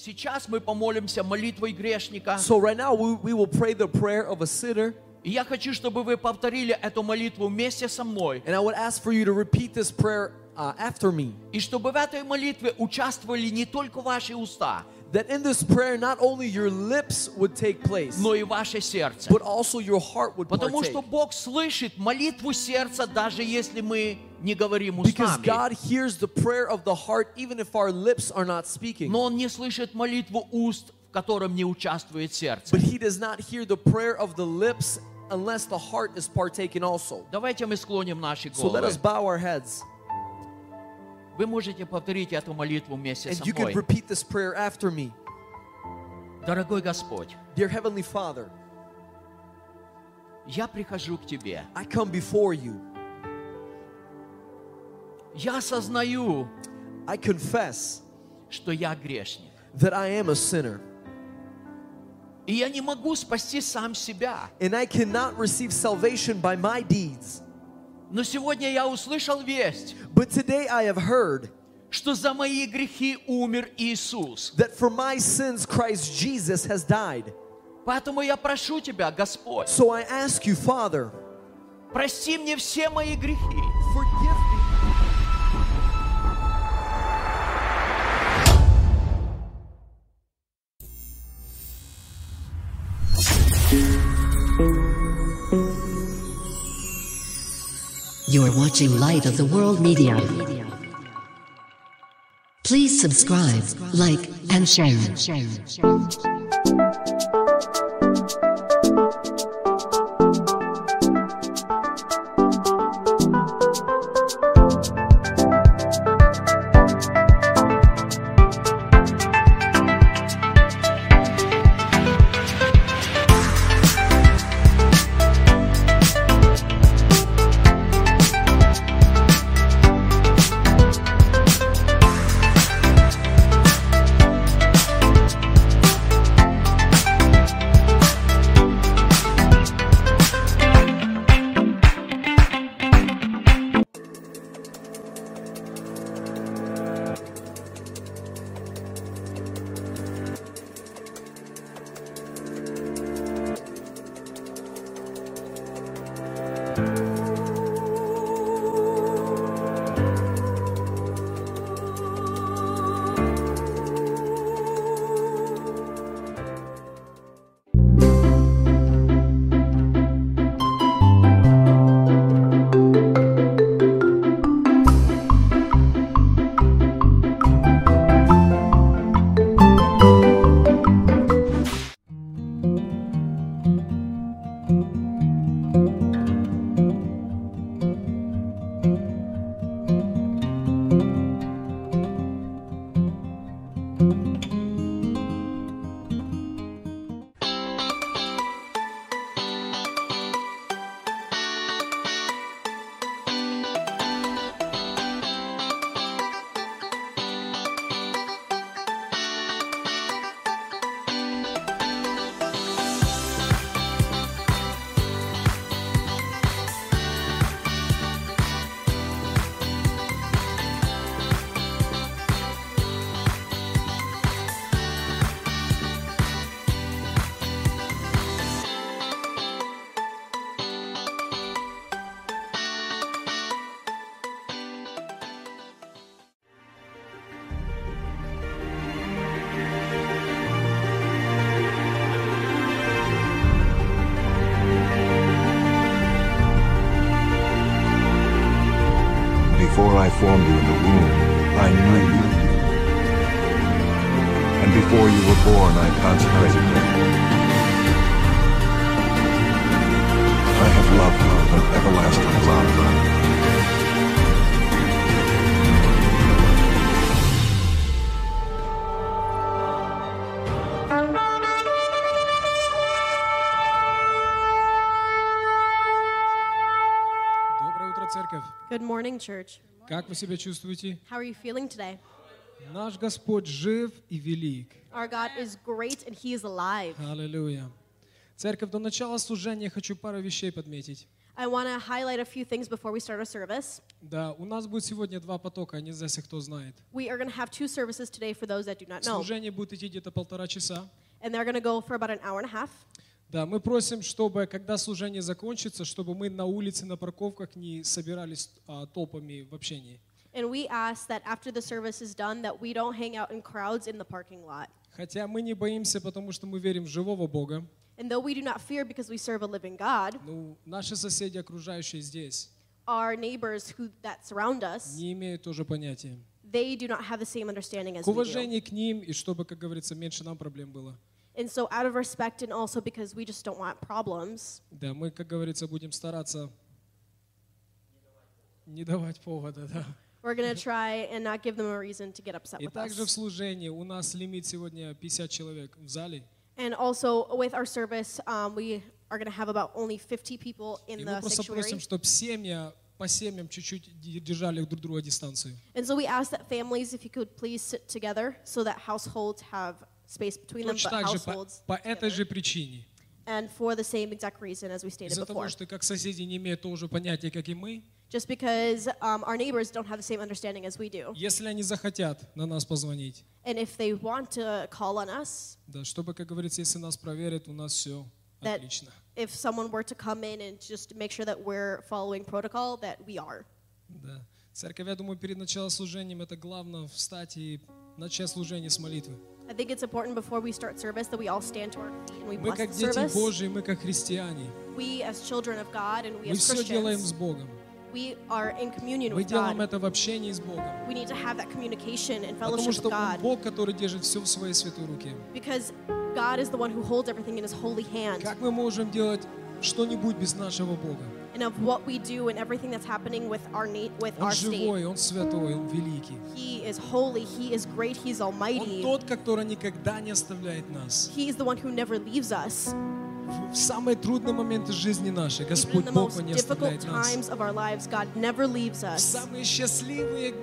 Сейчас мы помолимся молитвой грешника. So right now we, we will pray the prayer of a sinner. И я хочу, чтобы вы повторили эту молитву вместе со мной. And I would ask for you to repeat this prayer uh, after me. И чтобы в этой молитве участвовали не только ваши уста, That in this prayer, not only your lips would take place, но и ваше сердце. but also your heart would Потому partake. что Бог слышит молитву сердца, даже если мы не говорим Because устами. God hears the prayer of the heart even if our lips are not speaking. Но Он не слышит молитву уст, в котором не участвует сердце. But He does not hear the prayer of the lips unless the heart is partaken also. Давайте мы склоним наши So let головы. us bow our heads. Вы можете повторить эту молитву вместе со And you can мной. repeat this prayer after me. Дорогой Господь, Dear Heavenly Father, я прихожу к Тебе. I come before you. Я осознаю, I confess что я грешник. that I am a sinner. И я не могу спасти сам себя. And I cannot receive salvation by my deeds. Но сегодня я услышал весть, But today I have heard что за мои грехи умер Иисус. that for my sins Christ Jesus has died. Поэтому я прошу Тебя, Господь, So I ask you, Father, прости мне все мои грехи. forgive me. You're watching Light of the World Media. Please subscribe, like, and share. Morning, church. Как вы себя чувствуете? How are you feeling today? Наш Господь жив и велик. Our God is great and He is alive. Аллилуйя. Церковь, до начала служения хочу пару вещей подметить. I want to highlight a few things before we start our service. Да, у нас будет сегодня два потока, не знаю, если кто знает. We are going to have two services today for those that do not know, Служение будет идти где-то полтора часа. and they're going to go for about an hour and a half. Да, мы просим, чтобы, когда служение закончится, чтобы мы на улице, на парковках не собирались а, толпами в общении. And we ask that after the service is done, that we don't hang out in crowds in the parking lot. Хотя мы не боимся, потому что мы верим в живого Бога. And though we do not fear because we serve a living God, Ну, наши соседи, окружающие здесь, our neighbors who that surround us, не имеют тоже понятия. they do not have the same understanding as К we do. уважению к ним, и чтобы, как говорится, меньше нам проблем было. And so, out of respect, and also because we just don't want problems, Да, мы, как говорится, будем стараться не давать повода, да. we're going to try and not give them a reason to get upset И with также в us. служении у нас лимит сегодня 50 человек в зале. And also, with our service, um, we are going to have about only 50 people in И мы the просто просим, sanctuary. чтобы семья по семьям чуть-чуть ди- держали друг друга дистанцию. And so, we ask that families, if you could please sit together so that households have space between them, Точно but так же по, households. по этой together. же причине. And for the same exact reason as we stated Из-за того, before. что как соседи не имеют того же понятия, как и мы, Just because um, our neighbors don't have the same understanding as we do. если они захотят на нас позвонить, And if they want to call on us, да, чтобы, как говорится, если нас проверят, у нас все that отлично. if someone were to come in and just make sure that we're following protocol, that we are. Да. Церковь, я думаю, перед началом служением это главное встать и начать служение с молитвы. I think it's important before we start service that we all stand to our feet and we Мы bless как the дети service. Божьи, мы как христиане, We as children of God and we мы as все делаем с Christians, Богом. we are in communion Мы with делаем God. это в общении с Богом. We need to have that communication and Потому fellowship что with Он God Бог, который держит все в своей святой руке. because God is the one who holds everything in His holy hand. Как мы можем делать что-нибудь без нашего Бога? And of what we do and everything that's happening with our na- with Он our state. живой, Он святой, Он великий. He is holy, He is great, He's Он almighty. тот, который никогда не оставляет нас. He is the one who never leaves us. В самые трудные моменты жизни нашей Even in Господь the Бог, most Он не difficult оставляет нас. times of our lives, God never leaves В us. самые счастливые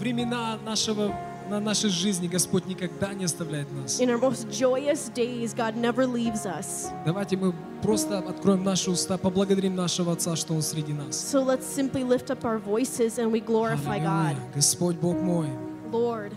времена нашего, на нашей жизни Господь никогда не оставляет нас. In our most joyous days, God never leaves us. Давайте мы просто откроем наши уста, поблагодарим нашего Отца, что Он среди нас. So let's simply lift up our voices and we glorify God. Господь Бог мой. Lord,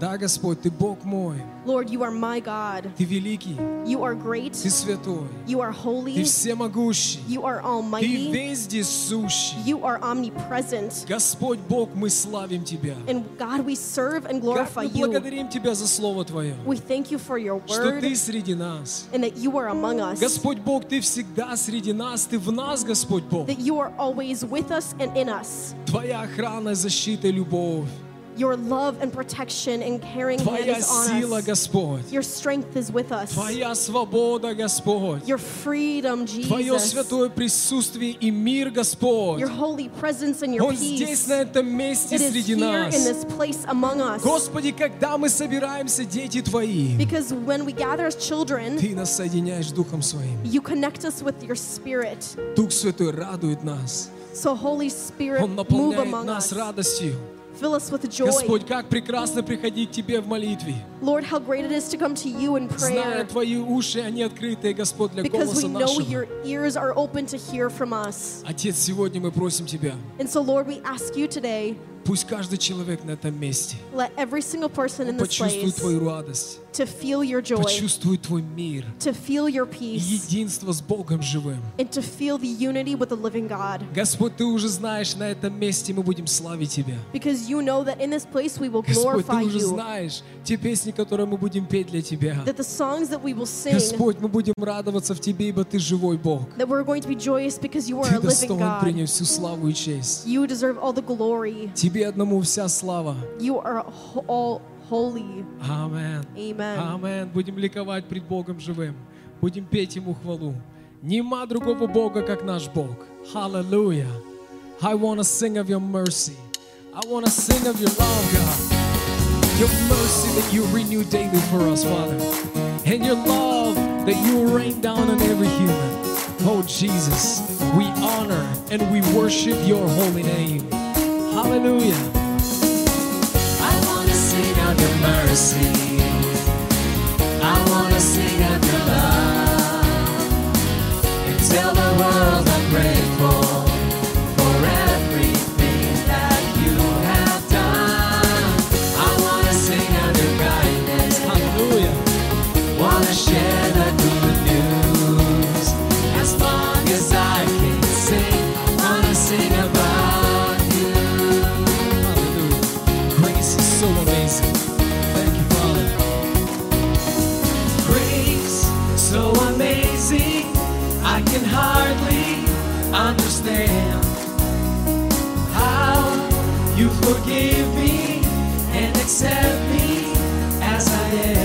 Да, Господь, Ты Бог мой. Lord, you are my God. Ты великий, You are great. Ты святой, You are Ты holy. всемогущий, You are Ты almighty. везде сущий. You are omnipresent. Господь Бог, мы славим Тебя. And God, we serve and glorify мы you. благодарим Тебя за Слово Твое, We thank you for your что word Ты среди нас. and that you are among us. Господь Бог, Ты всегда среди нас, Ты в нас, Господь Бог. That you are always with us and in us. Твоя охрана, защита и любовь. Your love and protection and caring hand Твоя is on сила, us. Господь. Your strength is with us. Твоя свобода, Господь. Your freedom, Твое Jesus. святое присутствие и мир, Господь. Your holy presence and your Он здесь, peace. на этом месте, It is среди here in нас. this place among us. Господи, когда мы собираемся, дети Твои, Because when we gather as children, Ты нас соединяешь с Духом Своим. you connect us with your spirit. Дух Святой радует нас. So Holy Spirit, Он move наполняет among нас us. радостью. Fill us with joy. Господь, как прекрасно приходить к Тебе в молитве. Lord, how great it is to come to you in Зная prayer. Твои уши, они открытые, Господь, для Because we голоса know нашего. your ears are open to hear from us. Отец, сегодня мы просим Тебя, And so, Lord, we ask you today, Пусть каждый человек на этом месте let every single person in this почувствует place Твою радость, to feel your joy, почувствует Твой мир, to feel your peace, единство с Богом живым. and to feel the unity with the living God. Господь, Ты уже знаешь, на этом месте мы будем славить Тебя. Because you know that in this place we will Господь, Ты уже you. знаешь те песни, которые мы будем петь для Тебя. That the songs that we will sing, Господь, мы будем радоваться в Тебе, ибо Ты живой Бог. that we're going to be joyous because you are Ты a living достоин God. принять всю славу и честь. You deserve all the glory. Тебе одному вся слава. You are ho- all holy. Амен. Amen. Амен. Будем ликовать пред Богом живым. Будем петь Ему хвалу. Нема другого Бога, как наш Бог. Hallelujah. I want to sing of your mercy. I want to sing of your love, God. Your mercy that you renew daily for us, Father. And your love that you rain down on every human. Oh, Jesus, we honor and we worship your holy name. Hallelujah. I wanna sing of your mercy. I wanna sing of your love. And tell the world I'm grateful. Understand how you forgive me and accept me as I am.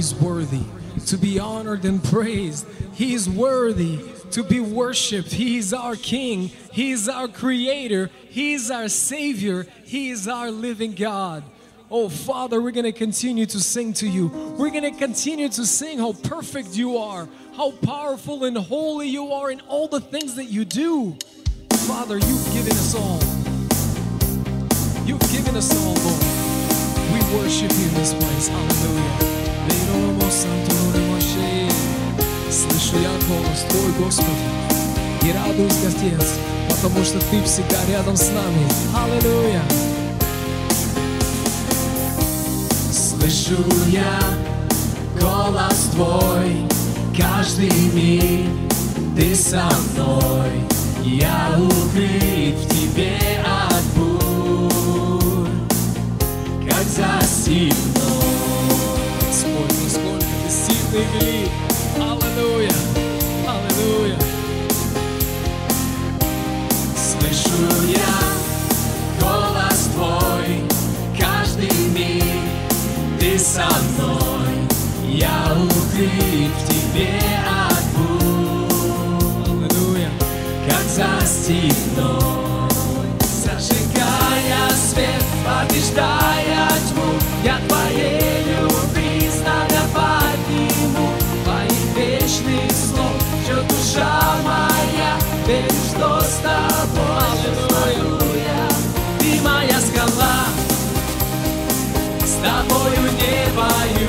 He's worthy to be honored and praised. He is worthy to be worshiped. He is our King. He is our Creator. He is our Savior. He is our living God. Oh, Father, we're going to continue to sing to you. We're going to continue to sing how perfect you are, how powerful and holy you are in all the things that you do. Father, you've given us all. You've given us all, Lord. We worship you in this place. Hallelujah. Веруемо, сантуримо шеи. Слышу я голос Твой, Господи, и радуюсь, Отец, потому что Ты всегда рядом с нами. Аллилуйя. Слышу я голос твой, каждый миг ты со мной. Я укрыт в тебе от бурь, как за. Господь, насколько И велик. Аллилуйя. Аллилуйя. Слышу я голос твой, каждый миг ты со мной. Я укрыт в тебе от бурь, Аллилуйя. как за стеной. Зажигая свет, побеждая тьму, я твоей тобою не боюсь.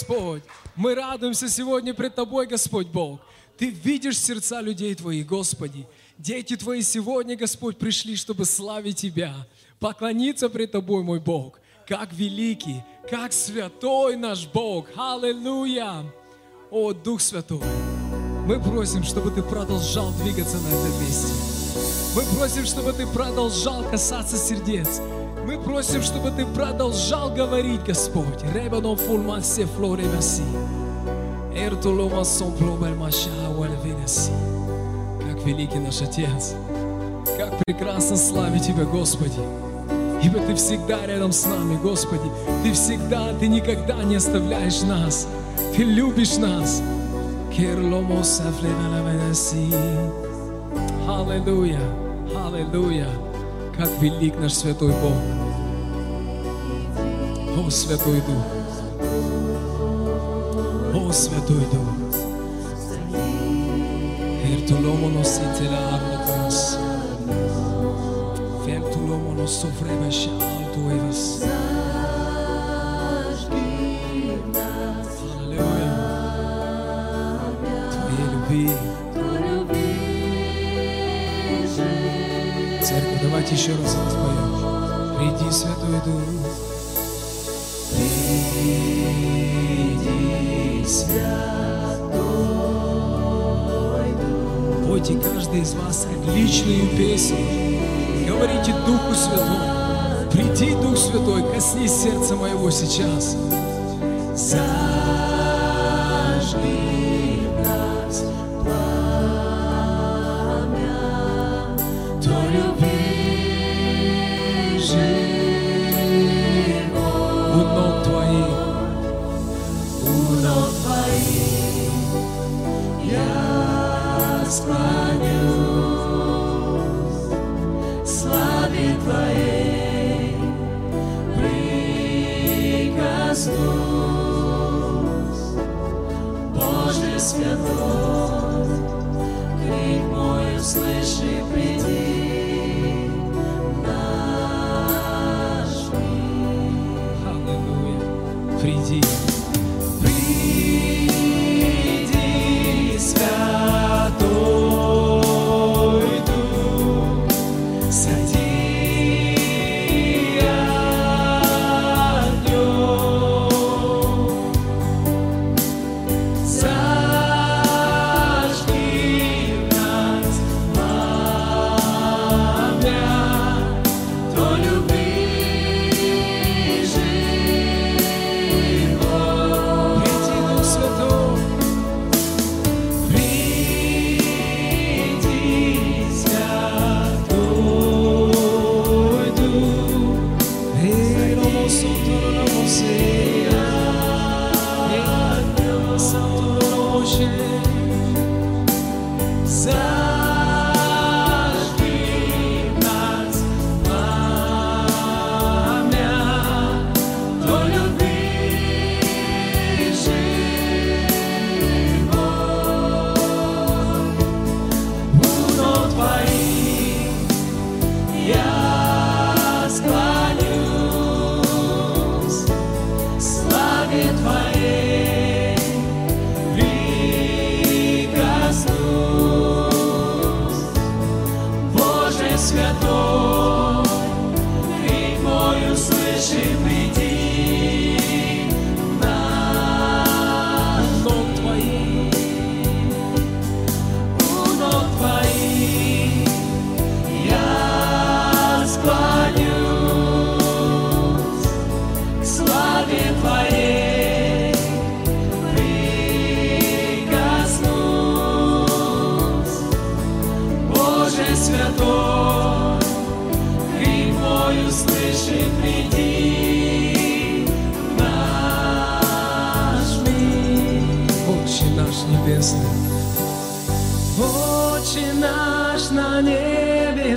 Господь. Мы радуемся сегодня пред Тобой, Господь Бог. Ты видишь сердца людей Твоих, Господи. Дети Твои сегодня, Господь, пришли, чтобы славить Тебя, поклониться пред Тобой, мой Бог. Как великий, как святой наш Бог. Аллилуйя! О, Дух Святой, мы просим, чтобы Ты продолжал двигаться на этом месте. Мы просим, чтобы Ты продолжал касаться сердец. Мы просим, чтобы Ты продолжал говорить, Господь. Ребано фулман се флоре маси. Эртулома сон плобель маша венеси. Как великий наш Отец. Как прекрасно славить Тебя, Господи. Ибо Ты всегда рядом с нами, Господи. Ты всегда, Ты никогда не оставляешь нас. Ты любишь нас. Керломо сафлена венеси. Аллилуйя, аллилуйя, как велик наш Святой Бог. О, Святой Дух, о, Святой Дух. Эртуломоно ситела арнотас. Фертуломоно софребеша алтуевас. Аллилуйя. Твоей любви. давайте еще раз это споем. Приди, Святой Дух. Приди, Святой Дух. Пойте каждый из вас отличную песню. Говорите Духу Святому. Приди, Дух Святой, коснись сердца моего сейчас. Зажги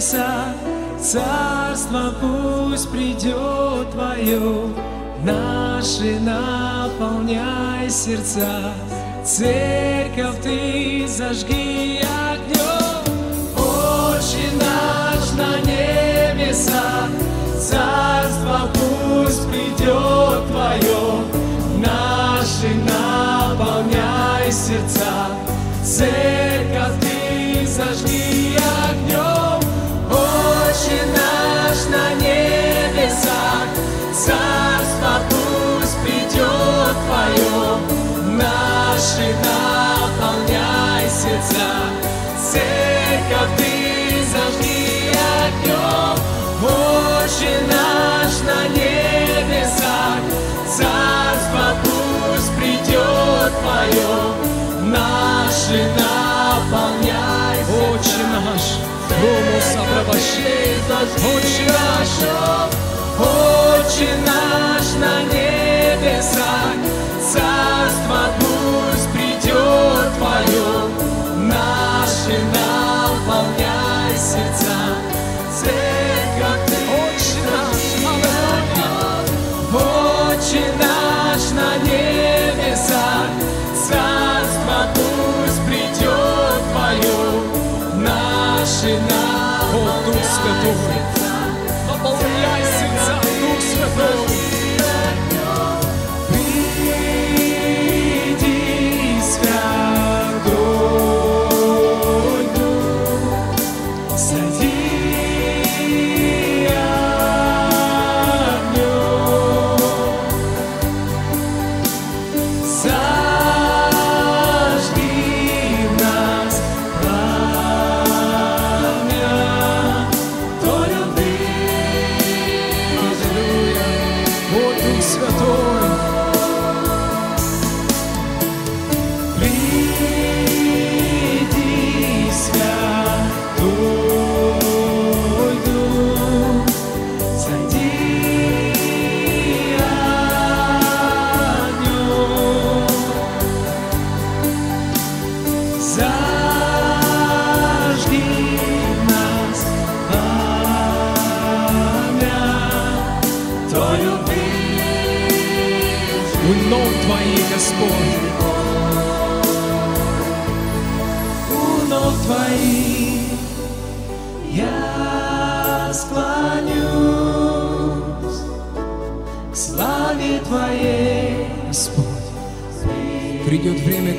небесах, Царство пусть придет Твое, Наши наполняй сердца, Церковь Ты зажги огнем. Отче наш на небесах, Царство пусть придет Твое, Наши наполняй сердца, Церковь Ты зажги огнем. Царство пусть придет Твое, Наши наполняй сердца, Церковь Ты зажги огнем. Отче наш на небесах, Царство пусть придет Твое, Наши наполняй Отче наш, Дому сопровождей, Отче наш, Отче наш на небесах,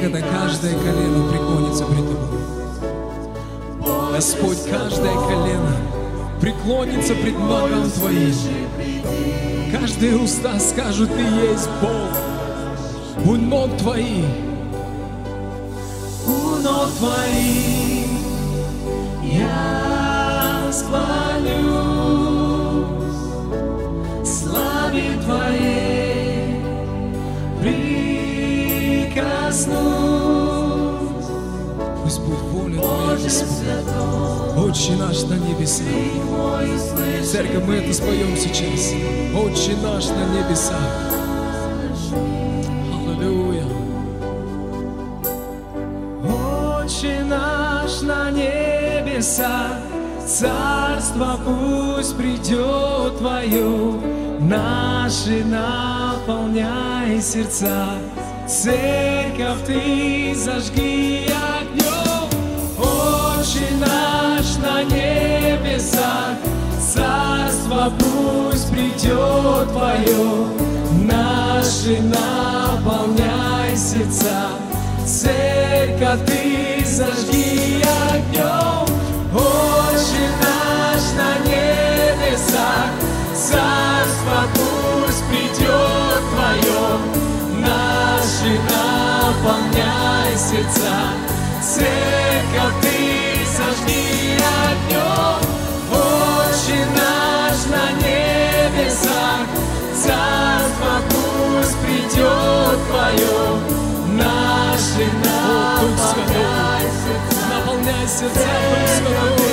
когда каждое колено преклонится пред Тобой. Господь, каждое колено преклонится пред ногам Твоим. Каждые уста скажут, Ты есть Бог. У ног Твоих У ног Твоих я склонюсь славе Твоей, прикоснусь. Пусть будет воля Твоя, Господь. Отче наш на небесах. Церковь, мы это споем сейчас. Отче наш на небесах. Аллилуйя. Отче наш на небесах, Царство пусть придет Твое, Наши наполняй сердца, Церковь Ты зажги огнем. Отче наш на небесах, Царство пусть придет Твое, Наши наполняй сердца, Церковь Ты зажги огнем. Отче наш на небесах, Царство наполняй сердца, Церковь Ты зажги огнем. Отче наш на небесах, Царство пусть придет Твое, Наши наполняй сердца, Наполняй сердца, Дух Святой.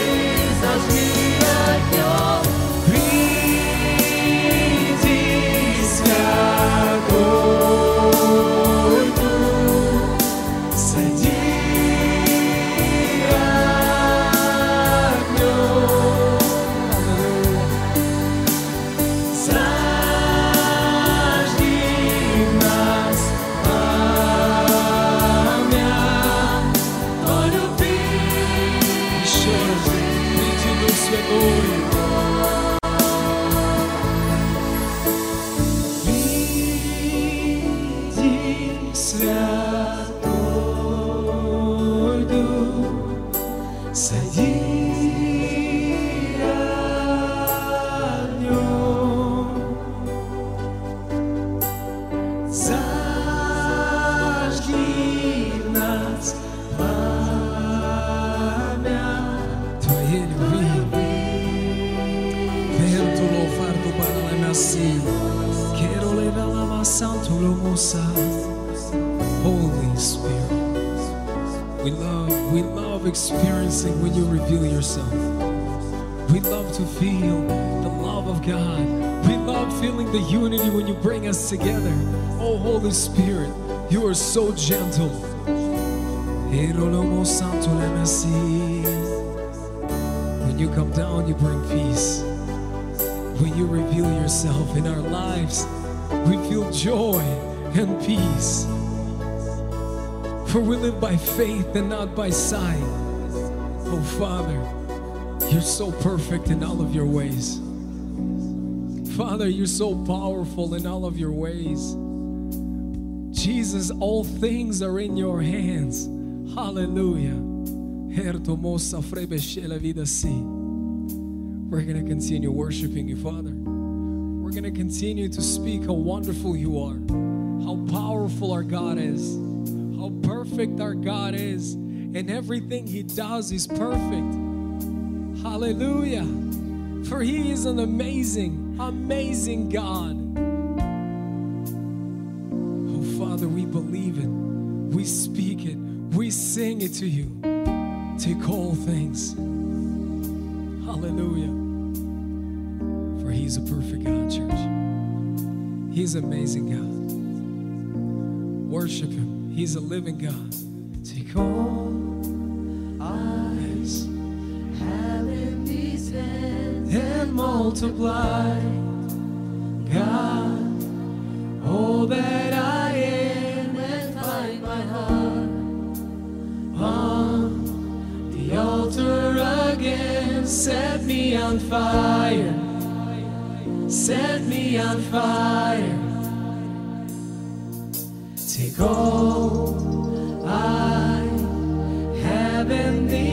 Experiencing when you reveal yourself. We love to feel the love of God. We love feeling the unity when you bring us together. Oh, Holy Spirit, you are so gentle. When you come down, you bring peace. When you reveal yourself in our lives, we feel joy and peace. For we live by faith and not by sight. Oh, Father, you're so perfect in all of your ways. Father, you're so powerful in all of your ways. Jesus, all things are in your hands. Hallelujah. We're going to continue worshiping you, Father. We're going to continue to speak how wonderful you are, how powerful our God is, how perfect our God is, and everything He does is perfect. Hallelujah. For He is an amazing, amazing God. Oh, Father, we believe it, we speak it, we sing it to you. Take all things. Hallelujah. For He's a perfect God, church. He's amazing God. Worship Him. He's a living God. Multiply. God, all that I am and find my heart on the altar again. Set me on fire. Set me on fire. Take all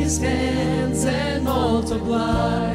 these hands and multiply.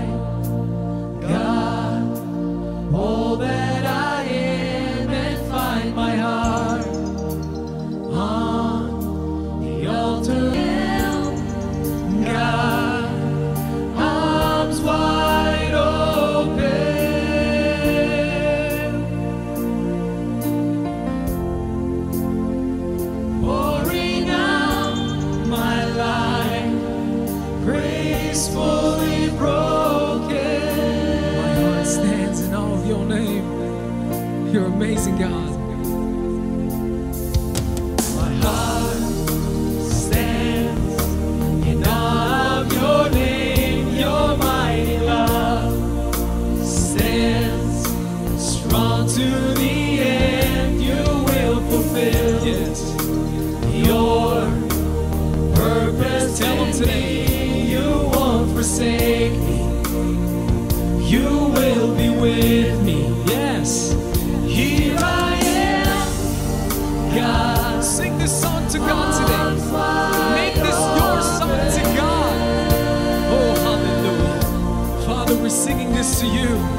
To you.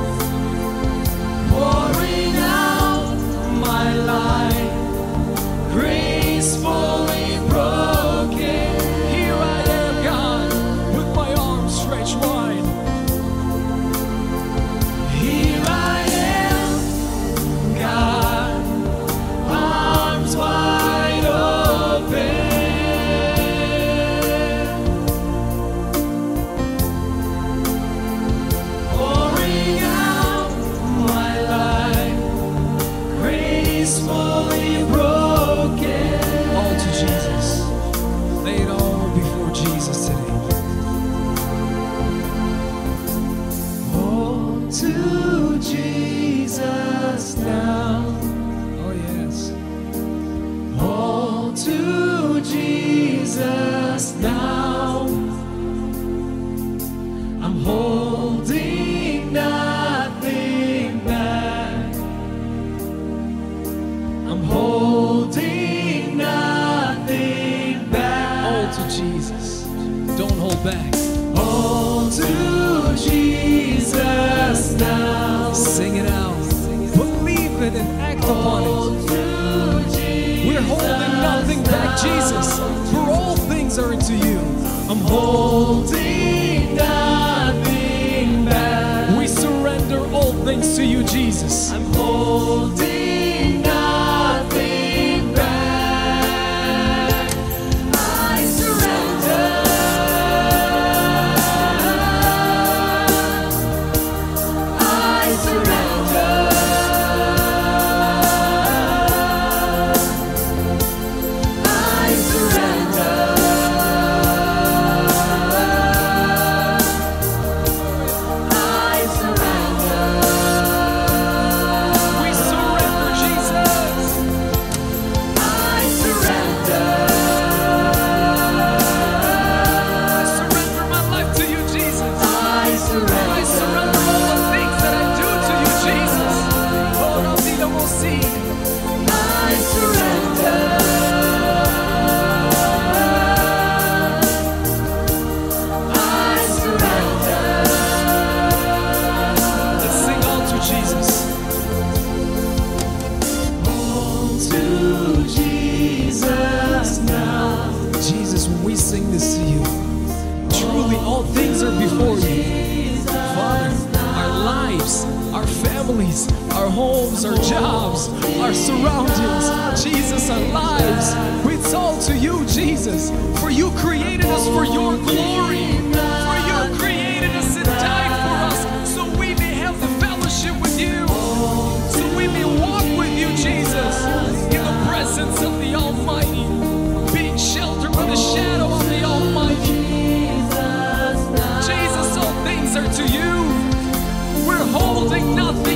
To you. We're holding nothing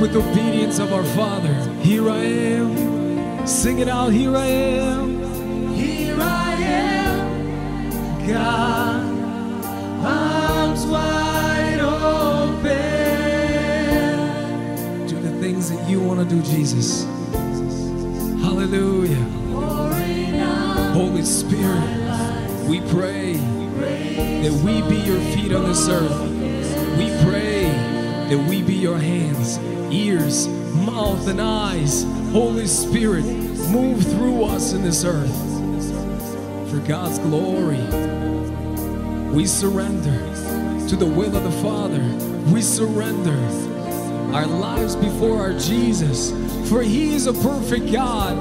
with the obedience of our Father. Here I am. Sing it out. Here I am. Here I am. God, arms wide open. Do the things that you want to do, Jesus. Hallelujah. Holy Spirit, we pray that we be your feet on this earth. We pray that we be your hands, ears, mouth, and eyes. Holy Spirit, move through us in this earth for God's glory. We surrender to the will of the Father. We surrender our lives before our Jesus, for He is a perfect God,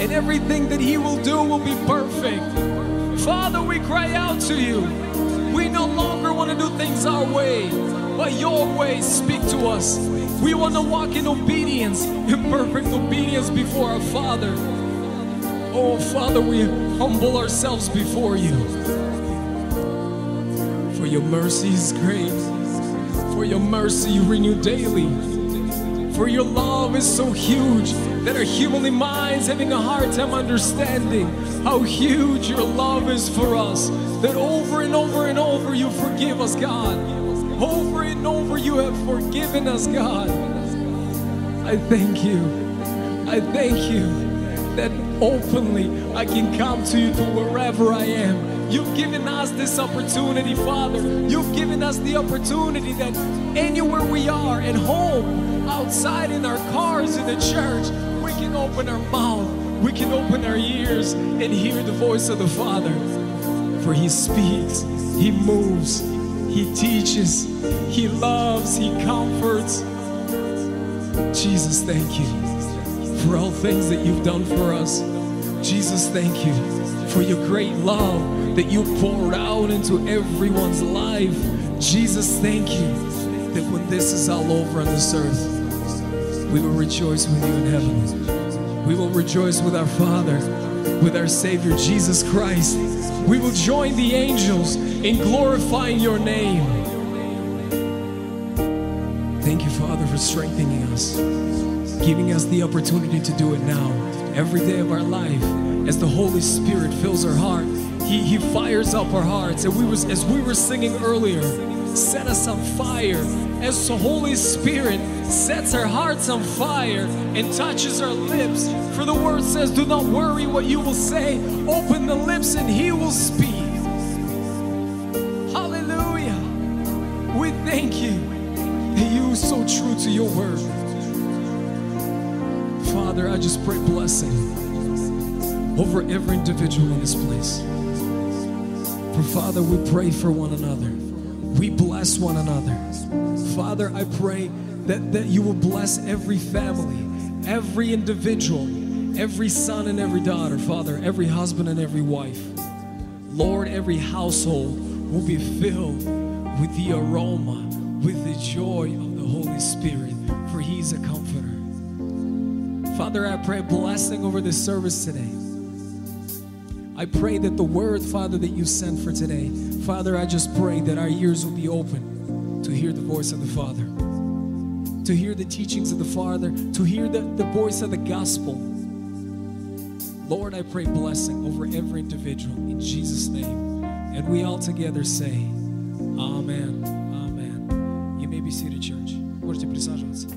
and everything that He will do will be perfect. Father, we cry out to you. We no longer want to do things our way, but your ways speak to us. We want to walk in obedience, in perfect obedience before our Father. Oh, Father, we humble ourselves before you. For your mercy is great, for your mercy you renew daily. For your love is so huge that our humanly minds having a hard time understanding how huge your love is for us. That over and over and over you forgive us, God. Over and over you have forgiven us, God. I thank you. I thank you that openly I can come to you to wherever I am. You've given us this opportunity, Father. You've given us the opportunity that anywhere we are, at home, outside, in our cars, in the church, we can open our mouth, we can open our ears and hear the voice of the Father. For He speaks, He moves, He teaches, He loves, He comforts. Jesus, thank you for all things that you've done for us. Jesus, thank you for your great love that you poured out into everyone's life. Jesus, thank you that when this is all over on this earth, we will rejoice with you in heaven. We will rejoice with our Father, with our Savior Jesus Christ. We will join the angels in glorifying your name. Thank you, Father, for strengthening us, giving us the opportunity to do it now, every day of our life, as the Holy Spirit fills our heart. He, he fires up our hearts. And we was as we were singing earlier, set us on fire. As the Holy Spirit sets our hearts on fire and touches our lips. For the word says, Do not worry what you will say. Open the lips and he will speak. Hallelujah. We thank you that you are so true to your word. Father, I just pray blessing over every individual in this place. For Father, we pray for one another. We bless one another. Father, I pray that, that you will bless every family, every individual, every son and every daughter, Father, every husband and every wife. Lord, every household will be filled with the aroma, with the joy of the Holy Spirit, for He's a comforter. Father, I pray blessing over this service today. I pray that the word, Father, that you sent for today, Father, I just pray that our ears will be open to hear the voice of the Father, to hear the teachings of the Father, to hear the, the voice of the gospel. Lord, I pray blessing over every individual in Jesus' name. And we all together say, Amen. Amen. You may be seated, church. Можете присаживаться.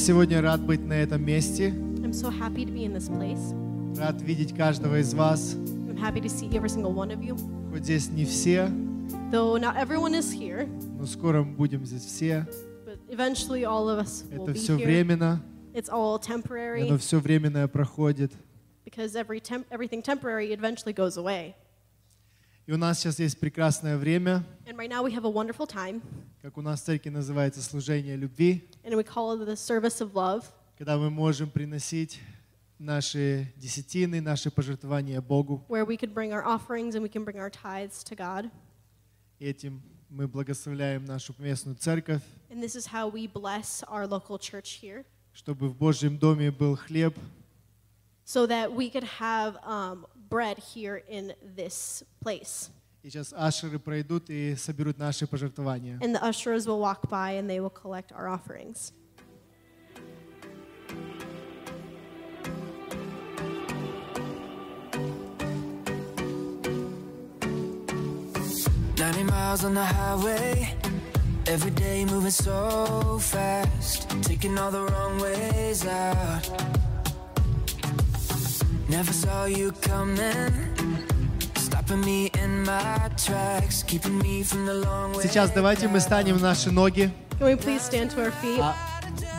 Сегодня рад быть на этом месте, I'm so happy to be in this place. рад видеть каждого из вас. I'm happy to see every single one of you. Хоть здесь не все, Though not everyone is here, но скоро мы будем здесь все. but eventually all of us will Это be все here. временно, It's all temporary оно все временное проходит. because every temp- everything temporary eventually goes away. И у нас сейчас есть прекрасное время, And right now we have a wonderful time, как у нас в церкви называется служение любви, and we call it the service of love, когда мы можем приносить наши десятины, наши пожертвования Богу. where we could bring our offerings and we can bring our tithes to God. И этим мы благословляем нашу местную церковь, And this is how we bless our local church here чтобы в Божьем доме был хлеб, so that we could have um, bread here in this place. И сейчас ашеры пройдут и соберут наши пожертвования. And the ushers will walk by and they will collect our offerings. Ninety miles on the highway, every day moving so fast, taking all the wrong ways out. Never saw you coming, Сейчас давайте мы станем на наши ноги. Can we please stand to our feet? А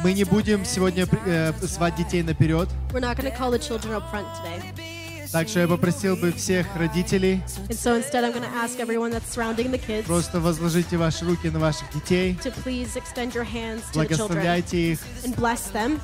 мы не будем сегодня э, звать детей наперед. We're not going to call the children up front today. Так что я попросил бы всех родителей And so instead, I'm going to ask everyone that's surrounding the kids просто возложите ваши руки на ваших детей, to please extend your hands to the children благословляйте их. and bless them.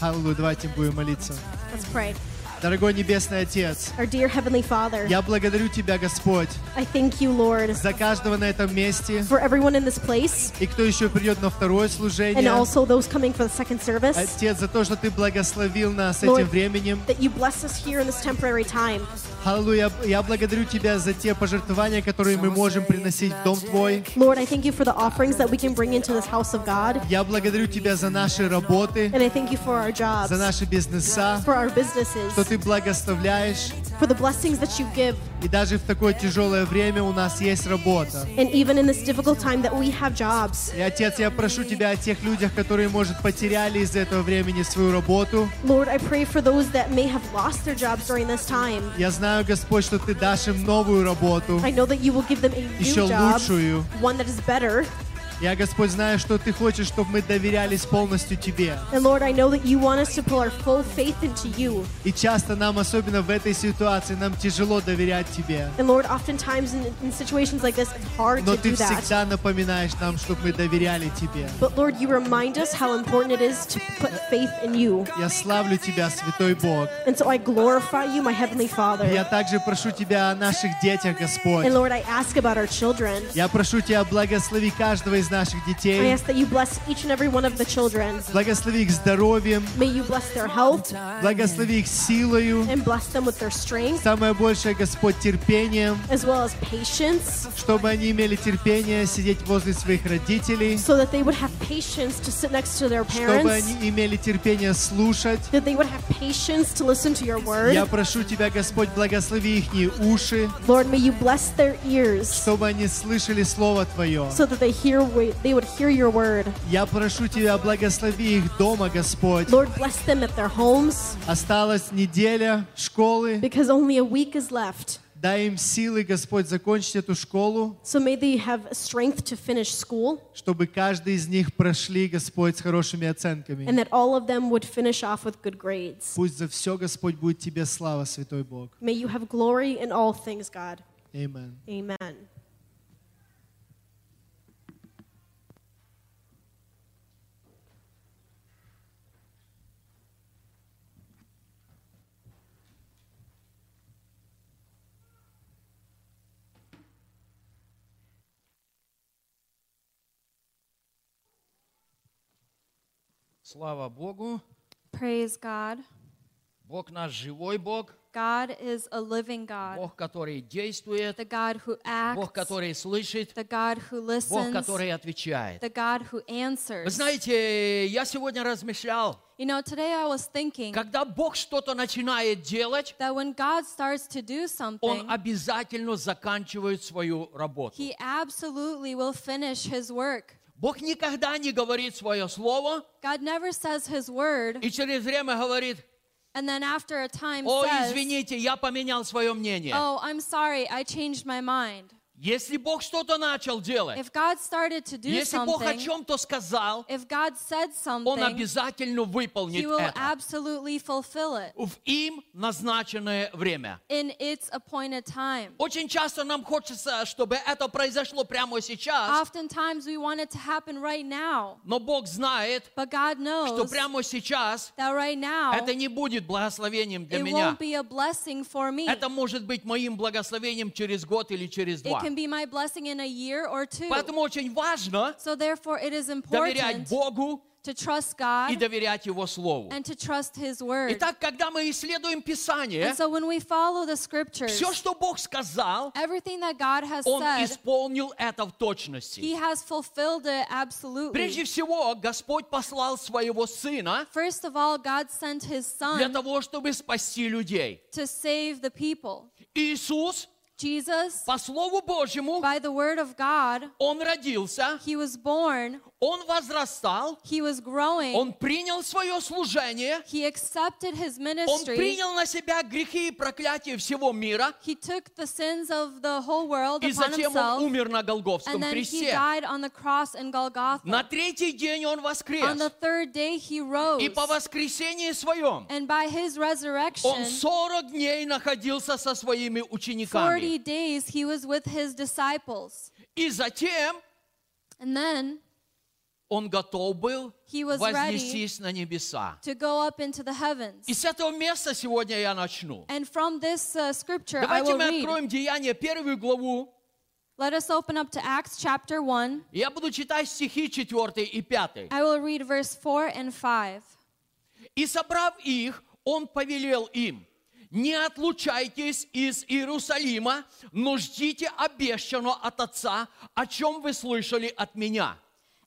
Аллилуйя, давайте будем молиться. Let's pray. Дорогой Небесный Отец, Our dear Heavenly Father, я благодарю Тебя, Господь, I thank you, Lord, за каждого на этом месте, for everyone in this place и кто еще придет на второе and служение. also those coming for the second service. Отец, за то, что Ты благословил нас Lord, этим временем. That you bless us here in this temporary time. Аллилуйя, я благодарю Тебя за те пожертвования, которые мы можем приносить в Дом Твой. Lord, I thank you for the offerings that we can bring into this house of God. Я благодарю Тебя за наши работы, And I thank you for our jobs, за наши бизнеса, for our businesses, что Ты благословляешь. for the blessings that you give. И даже в такое тяжелое время у нас есть работа. And even in this difficult time that we have jobs. И, Отец, я прошу Тебя о тех людях, которые, может, потеряли из-за этого времени свою работу. Lord, I pray for those that may have lost their jobs during this time. Я знаю, Господь, что Ты дашь им новую работу, I know that you will give them a еще new job, лучшую. one that is better. Я, Господь, знаю, что Ты хочешь, чтобы мы доверялись полностью Тебе. And Lord, I know that you want us to pull our full faith into you. И часто нам, особенно в этой ситуации, нам тяжело доверять Тебе. And Lord, oftentimes in, in situations like this, it's hard Но to Ты do that. всегда напоминаешь нам, чтобы мы доверяли Тебе. But Lord, you remind us how important it is to put faith in you. Я славлю Тебя, Святой Бог. And so I glorify you, my Heavenly Father. Я также прошу Тебя о наших детях, Господь. And Lord, I ask about our children. Я прошу Тебя, благослови каждого из наших I детей. ask that you bless each and every one of the children. Благослови их здоровьем, May you bless their health благослови их силою. and bless them with their strength, Самое большее, Господь, терпением, as well as patience, чтобы они имели терпение сидеть возле своих родителей, so that they would have patience to sit next to their чтобы parents, они имели терпение слушать. that they would have patience to listen to your word. Я прошу Тебя, Господь, благослови их уши, Lord, may you bless their ears чтобы они слышали Слово Твое. so that they hear wa- they would hear your word. Я прошу Тебя, благослови их дома, Господь. Lord, bless them at their homes Осталась неделя школы. because only a week is left. Дай им силы, Господь, закончить эту школу, So may they have strength to finish school чтобы каждый из них прошли, Господь, с хорошими and оценками. that all of them would finish off with good grades. Пусть за все, Господь, будет Тебе слава, Святой Бог. May you have glory in all things, God. Amen. Amen. Слава Богу. Praise God. Бог наш живой Бог. God is a living God, Бог, который действует. the God who acts, Бог, который слышит. the God who Бог, listens, который отвечает. the God who Вы answers. знаете, я сегодня размышлял, You know, today I was thinking когда Бог что-то начинает делать, that when God starts to do Он something, обязательно заканчивает свою работу. He absolutely will finish His work. Бог никогда не говорит свое слово God never says His word и через время говорит, and then after a time о, says, извините, я поменял свое мнение. Oh, I'm sorry, I changed my mind. Если Бог что-то начал делать, If God started to do если Бог о чем-то сказал, if God said Он обязательно He выполнит will это absolutely fulfill it в им назначенное время. in its appointed time. Очень часто нам хочется, чтобы это произошло прямо сейчас, Oftentimes we want it to happen right now, но Бог знает, but God что knows прямо сейчас that right now это не будет благословением для it меня. won't be a blessing for me. Это может быть моим благословением через год или через два. can be my blessing in a year or two. Поэтому очень важно So therefore it is доверять important Богу to trust и God доверять Его Слову. and to trust His word. Итак, когда мы исследуем Писание, And so when we follow the scriptures, все, что Бог сказал, everything that God has Он said, исполнил это в точности. He has fulfilled it absolutely. Прежде всего, Господь послал Своего Сына First of all, God sent His для Son того, чтобы спасти людей. to save the people. Иисус, Jesus, по Слову Божьему, by the word of God, Он родился, He was born, Он возрастал, He was growing, Он принял свое служение, He accepted His Он ministry, принял на себя грехи и проклятия всего мира, He took the sins of the whole world и upon затем Он Himself, умер на Голгофском and then He кресте. died on the cross in Golgotha. На третий день Он On воскрес. the third day, He rose, И по воскресении своем and by His Он resurrection, 40 дней находился со своими 40 учениками. days He was with His disciples. И затем And then Он готов был He was ready вознестись на небеса. to go up into the heavens. И с этого места сегодня я начну. And from this uh, scripture, I Давайте will мы read. откроем Деяния, первую главу. Let us open up to Acts chapter 1. Я буду читать стихи 4 и 5. I will read verse 4 and 5. «И собрав их, он повелел им, не отлучайтесь из Иерусалима, но ждите обещанного от Отца, о чем вы слышали от меня».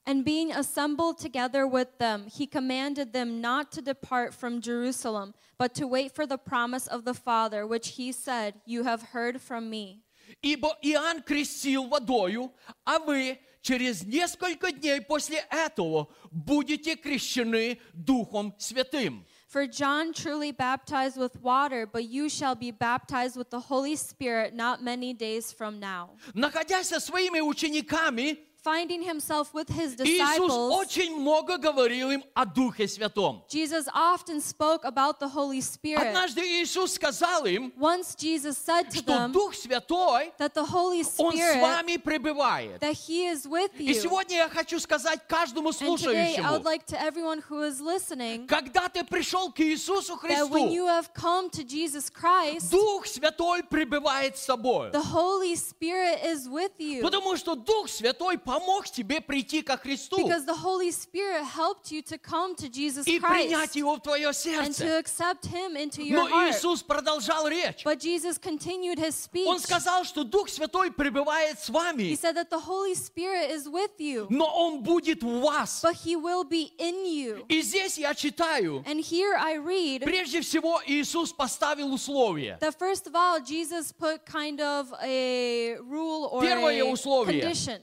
And being assembled together with them, he commanded them not to depart from Jerusalem, but to wait for the promise of the Father, which he said, You have heard from me. Ибо Иоанн крестил водою, а вы через несколько дней после этого будете крещены Духом Святым. For John truly baptized with water, but you shall be baptized with the Holy Spirit not many days from now. Находясь со своими учениками, Finding himself with his Иисус disciples, очень много говорил им о Духе Святом. Jesus often spoke about the Holy Spirit. Однажды Иисус сказал им, Once Jesus said to что them Дух Святой, that the Holy Он с Spirit, вами пребывает. that He is with И you. сегодня я хочу сказать каждому And today, слушающему, like to everyone who is listening когда ты пришел к Иисусу that when you Христу, have come to Jesus Christ, Дух Святой пребывает с тобой. the Holy Spirit is with you. Потому что Дух Святой помог тебе прийти ко Христу Because the Holy Spirit helped you to come to Jesus и принять Christ Его в твое and to сердце. accept Him into your Но heart. Иисус продолжал речь. But Jesus continued His speech. Он сказал, что Дух Святой пребывает с He вами, said that the Holy Spirit is with you, но Он будет в вас. but He will be in you. И здесь я читаю, And here I read прежде всего Иисус поставил условие. that first of all, Jesus put kind of a rule or Первое a условие. condition.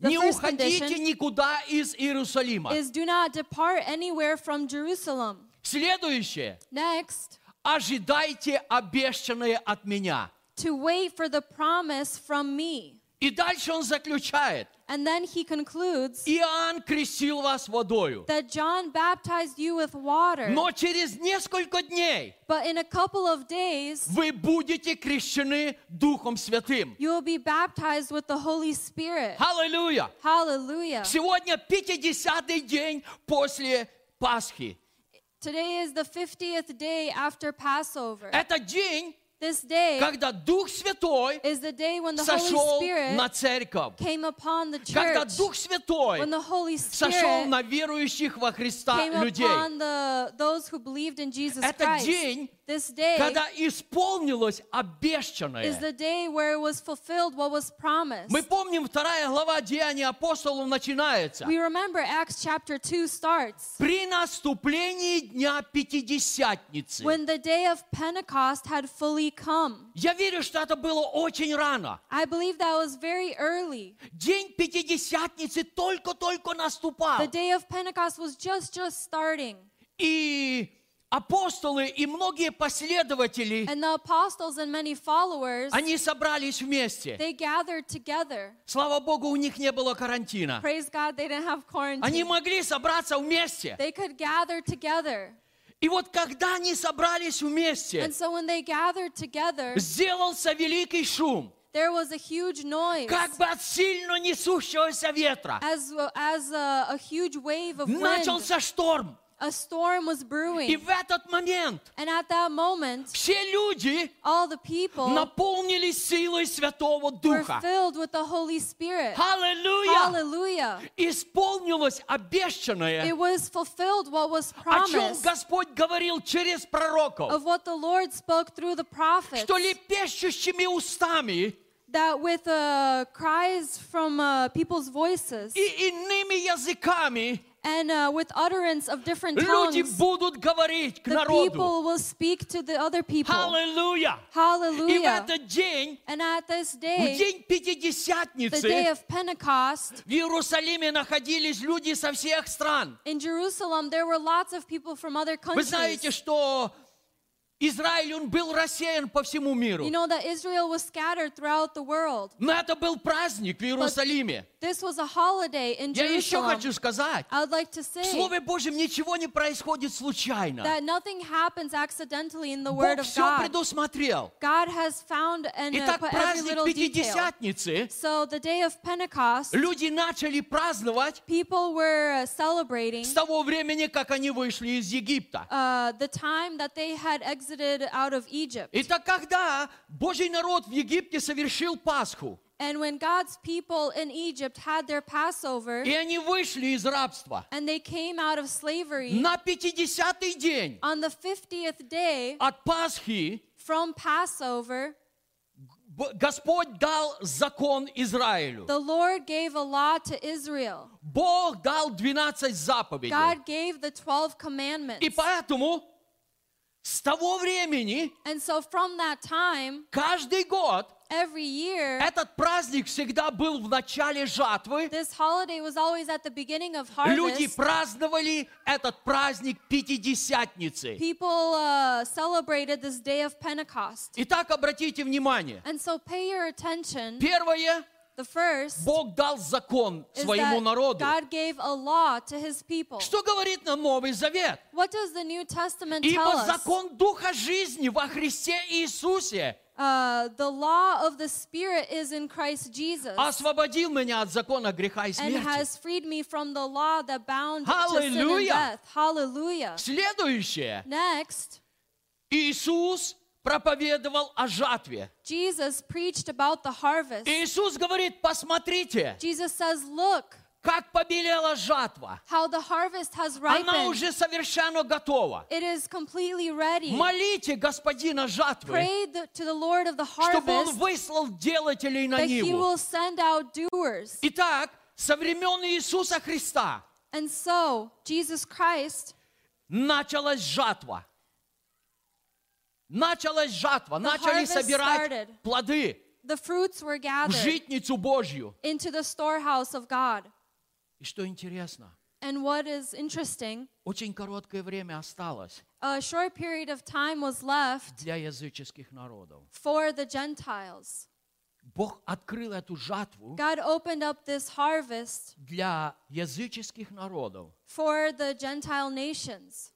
The Не first уходите condition никуда из Иерусалима. is do not depart anywhere from Jerusalem. Следующее. Next, Ожидайте обещанное от меня. to wait for the promise from me. И дальше он заключает. And then he concludes Иоанн крестил вас водою. that John baptized you with water, Но через несколько дней but in a couple of days, вы будете крещены Духом Святым. you will be baptized with the Holy Spirit. Аллилуйя! Hallelujah. Сегодня 50-й день после Пасхи. Today is the 50th day after Passover. Это день, This day когда Дух Святой is the day when the Holy сошел Spirit на церковь. came upon the Когда church, Дух Святой when the Holy сошел Spirit на верующих во Христа came людей. upon the, those who believed in Jesus Это Christ. день, This day когда исполнилось is обещанное. the day where it was fulfilled what was promised. Мы помним, вторая глава Деяний апостолов начинается. We remember Acts chapter 2 starts При наступлении Дня Пятидесятницы. when the day of Pentecost had fully come. Я верю, что это было очень рано. I believe that was very early. День Пятидесятницы только-только наступал. The day of Pentecost was just just starting. И апостолы и многие последователи, And они собрались вместе. Слава Богу, у них не было карантина. God, Они могли собраться вместе. И вот когда они собрались вместе, so together, сделался великий шум, there was a huge noise. как бы от сильно несущегося ветра. As, as a, a huge wave of wind, Начался шторм. a storm was И brewing. в этот момент And at that moment, все люди all the people наполнились силой Святого were Духа. filled with the Holy Spirit. Аллилуйя! Hallelujah. Исполнилось It обещанное, was fulfilled what was о чем promised Господь говорил через пророков, of what the Lord spoke through the prophets. что лепещущими устами That with uh, cries from uh, people's voices и иными языками and uh, with utterance of different люди tongues, будут говорить к the народу. people will speak to the other people. Аллилуйя! И в Hallelujah. этот день, And at this в day, день the day Пятидесятницы, of Pentecost, в Иерусалиме находились люди со всех стран. in Jerusalem, there were lots of people from other Вы countries. знаете, что Израиль, он был рассеян по всему миру. You know that Israel was scattered throughout the world. Но это был праздник в Иерусалиме. This was a holiday in Я еще Jerusalem. хочу сказать, I would like to в say Слове Божьем ничего не происходит случайно. that nothing happens accidentally in the Word Бог of все God. предусмотрел. God has found and uh, Итак, put every праздник little detail. Пятидесятницы So the day of Pentecost, люди начали праздновать people were uh, celebrating с того времени, как они вышли из Египта. uh, the time that they had exited out of Egypt. Итак, когда Божий народ в Египте совершил Пасху, And when God's people in Egypt had their Passover и они вышли из рабства, and they came out of slavery, на 50-й день on the 50th day от Пасхи from Passover, Б- Господь дал закон Израилю. the Lord gave a law to Israel. Бог дал 12 заповедей. God gave the 12 commandments. И поэтому с того времени And so from that time, каждый год every year, этот праздник всегда был в начале жатвы. this holiday was always at the beginning of Люди harvest. праздновали этот праздник Пятидесятницы. People uh, celebrated this day of Pentecost. Итак, обратите внимание. And so pay your attention. Первое, Бог дал закон своему народу. God gave a law to his people. Что говорит нам Новый Завет? What does the New Testament tell Ибо закон Духа жизни во Христе Иисусе Uh, the law of the Spirit is in Christ Jesus освободил меня от закона греха и and смерти. has freed me from the law that bound to sin and Hallelujah. death. Hallelujah. Следующее. Next, Иисус проповедовал о жатве. Jesus preached about the harvest. Иисус говорит, посмотрите, Jesus says, Look как побелела жатва. how the harvest has Она ripened. уже совершенно готова. It is completely ready. Молите Господина жатвы, Pray the, to the Lord of the чтобы Он harvest выслал делателей на that He ниву. will send out doers. Итак, со времен Иисуса Христа And so, Jesus Christ, началась жатва. Началась жатва, начали собирать плоды the fruits were в gathered житницу Божью. into the storehouse of God. И что интересно, And what is interesting, очень короткое время осталось a short period of time was left для языческих народов. for the Gentiles. Бог открыл эту жатву God opened up this harvest для языческих народов. for the Gentile nations.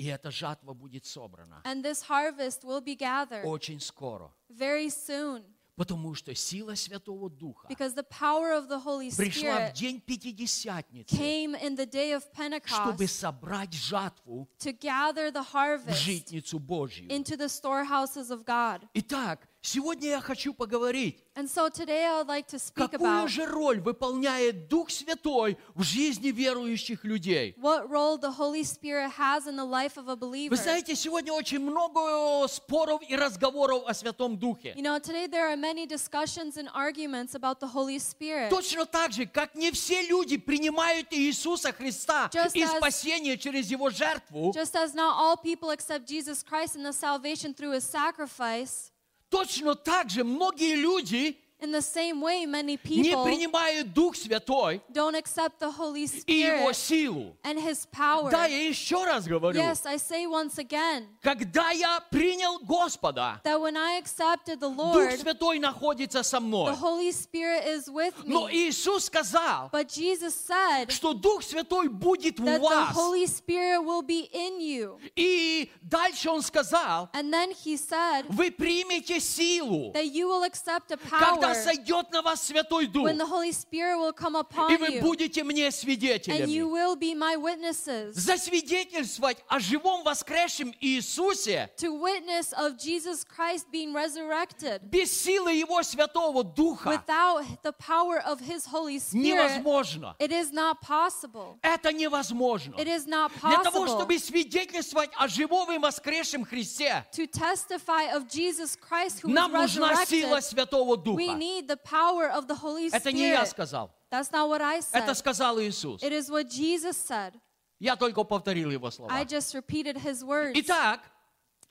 И эта жатва будет собрана And this harvest will be gathered очень скоро. very soon Потому что сила Святого Духа пришла в день Пятидесятницы, came in the day of чтобы собрать жатву в житницу Божью. into the storehouses of God. Итак, сегодня я хочу поговорить, And so today I would like to speak какую about же роль выполняет Дух Святой в жизни верующих людей. what role the Holy Spirit has in the life of a believer. Вы знаете, сегодня очень много споров и разговоров о Святом Духе. You know, today there are many discussions and arguments about the Holy Spirit. Точно так же, как не все люди принимают Иисуса Христа Just и as- спасение через Его жертву, Just as not all people accept Jesus Christ and the salvation through his sacrifice, точно так же многие люди In the same way, many не people принимают Дух Святой don't accept the Holy и Его Spirit силу. and His power. Да, я еще раз говорю, Yes, I say once again когда я принял Господа, that when I accepted the Дух Lord, Святой находится со мной. the Holy Spirit is with Но me. Иисус сказал, But Jesus said что Дух Святой будет в that the вас. Holy Spirit will be in you. И дальше Он сказал, And then He said вы примете силу, that you will accept a когда power сойдет на вас Святой Дух, when the Holy Spirit will come и upon вы you. будете мне And you свидетелями. will be my witnesses. Засвидетельствовать о живом воскресшем Иисусе To witness of Jesus Christ being resurrected без силы Его Святого Духа without the power of His Holy Spirit. невозможно. It is not possible. Это невозможно. It is not Для того, possible чтобы свидетельствовать о живом и воскресшем Христе, to testify of Jesus Christ who was нам нужна сила. Святого We Духа. Need the power of the Holy Это не я Spirit. сказал. That's not what I Это said. сказал Иисус. It is what Jesus said. Я только повторил Его слова. I just repeated His words. Итак,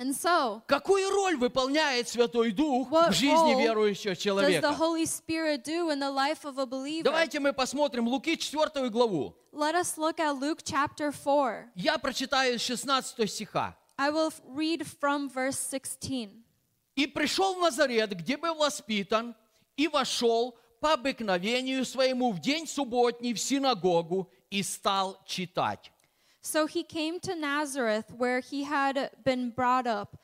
And so, какую роль выполняет Святой Дух в жизни верующего does the человека? Holy Spirit do in the life of a believer? Давайте мы посмотрим Луки 4 главу. Let us look at Luke chapter 4. Я прочитаю с 16 стиха. I will read from verse 16. «И пришел в Назарет, где был воспитан, и вошел по обыкновению своему в день субботний в синагогу и стал читать». So he came to Nazareth, where he had been brought up.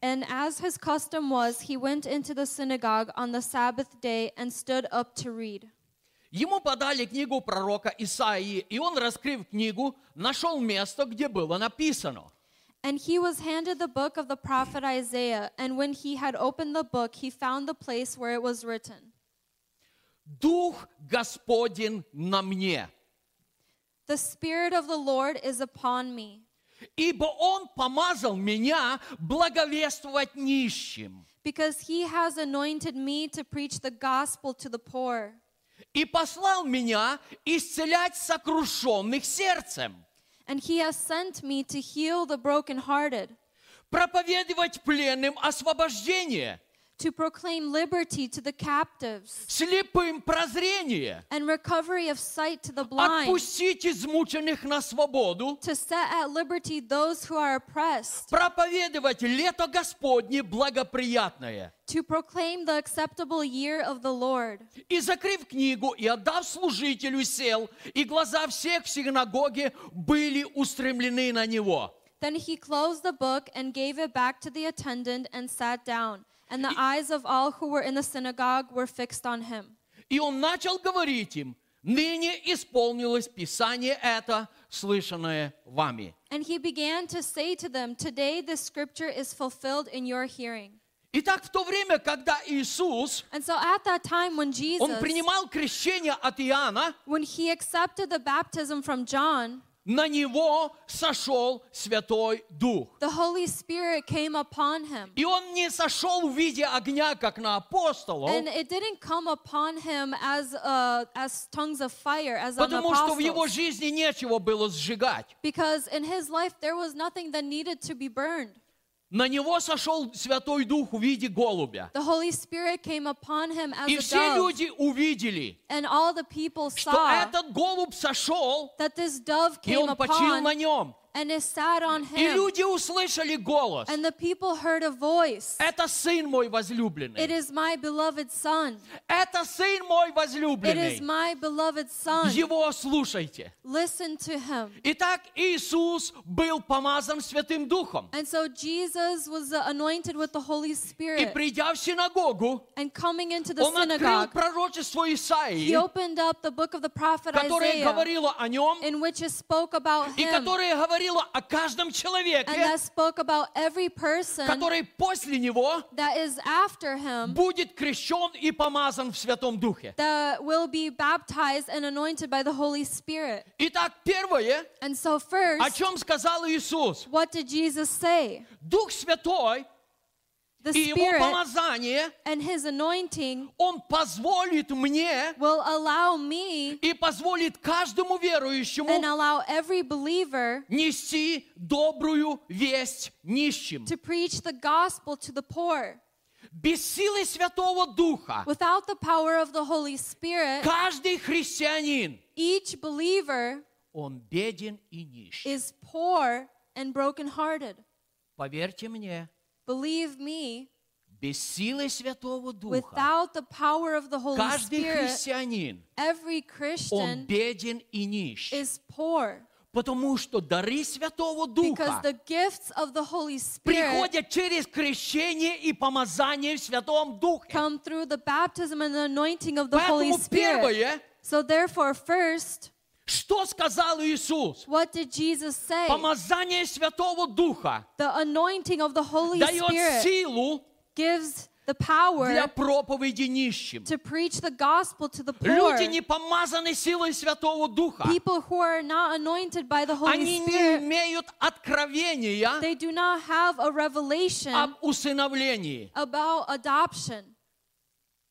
And as his custom was, he went into the synagogue on the Sabbath day and stood up to read. Ему подали книгу пророка Исаии, и он, раскрыв книгу, нашел место, где было написано. And he was handed the book of the prophet Isaiah. And when he had opened the book, he found the place where it was written «Дух Господень на мне, The Spirit of the Lord is upon me, ибо Он помазал меня благовествовать нищим, because he has anointed me to preach the gospel to the poor. и послал меня исцелять сокрушенных сердцем, And he has sent me to heal the brokenhearted, проповедовать пленным освобождение, to proclaim liberty to the captives, слепым прозрение, and recovery of sight to the blind, отпустить измученных на свободу, to set at liberty those who are oppressed, проповедовать лето Господне благоприятное. to proclaim the acceptable year of the Lord. И, закрыв книгу и отдав служителю, сел, и глаза всех в синагоге были устремлены на него. Then he closed the book and gave it back to the attendant and sat down. And the eyes of all who were in the synagogue were fixed on him. И он начал говорить им, ныне исполнилось Писание это, слышанное вами. And he began to say to them, Today this scripture is fulfilled in your hearing. Итак, в то время, когда Иисус, And so at that time when он Jesus, принимал крещение от Иоанна, when he accepted the baptism from John, на него сошел Святой Дух. the Holy Spirit came upon him. И он не сошел в виде огня, как на апостолов, And it didn't come upon him as uh, as tongues of fire, as on the потому что в его apostles. жизни нечего было сжигать. Because in his life there was nothing that needed to be burned. На него сошел Святой Дух в виде голубя. The Holy Spirit came upon him as И a все dove. люди увидели, And all the people что этот голубь сошел, that this dove и came он почил на upon нем. and it sat on И him. люди услышали голос. And the people heard a voice. Это сын мой It возлюбленный. is my beloved son. Это сын мой It is возлюбленный. my beloved son. Его слушайте. Listen to him. Итак, Иисус был помазан Святым Духом. And so Jesus was uh, anointed with the Holy И Spirit. придя в синагогу, And coming into the он открыл synagogue, пророчество he Исаии, opened up the book of the prophet которое Isaiah, говорило о нем, in which it spoke about и him. которое говорило о каждом человеке, person который после него him будет крещен и помазан в Святом Духе. Итак, первое, so, о first, чем сказал Иисус? Дух Святой The и Его помазание, and His anointing Он позволит мне will allow me и позволит каждому and верующему allow every believer нести добрую весть нищим. to preach the gospel to the poor. Без силы Святого Духа Without the power of the Holy Spirit, каждый христианин, each believer он беден и нищ. is poor and brokenhearted. Поверьте мне, Believe me, без силы Святого Духа without the power of the Holy каждый Spirit, христианин, every он Christian беден и нищ. is poor. Потому что дары Святого Because Духа the gifts of the Holy Spirit приходят через крещение и помазание в Святом Духе. come through the baptism and the anointing of the Holy Поэтому Spirit. первое, So therefore, first, что сказал Иисус? what did Jesus say? Помазание Святого Духа The anointing of the Holy дает Spirit силу gives the power для проповеди нищим. to preach the gospel to the poor. Люди не помазаны силой Святого Духа. People who are not anointed by the Holy Они не Spirit, имеют откровения they do not have a revelation об усыновлении. about adoption.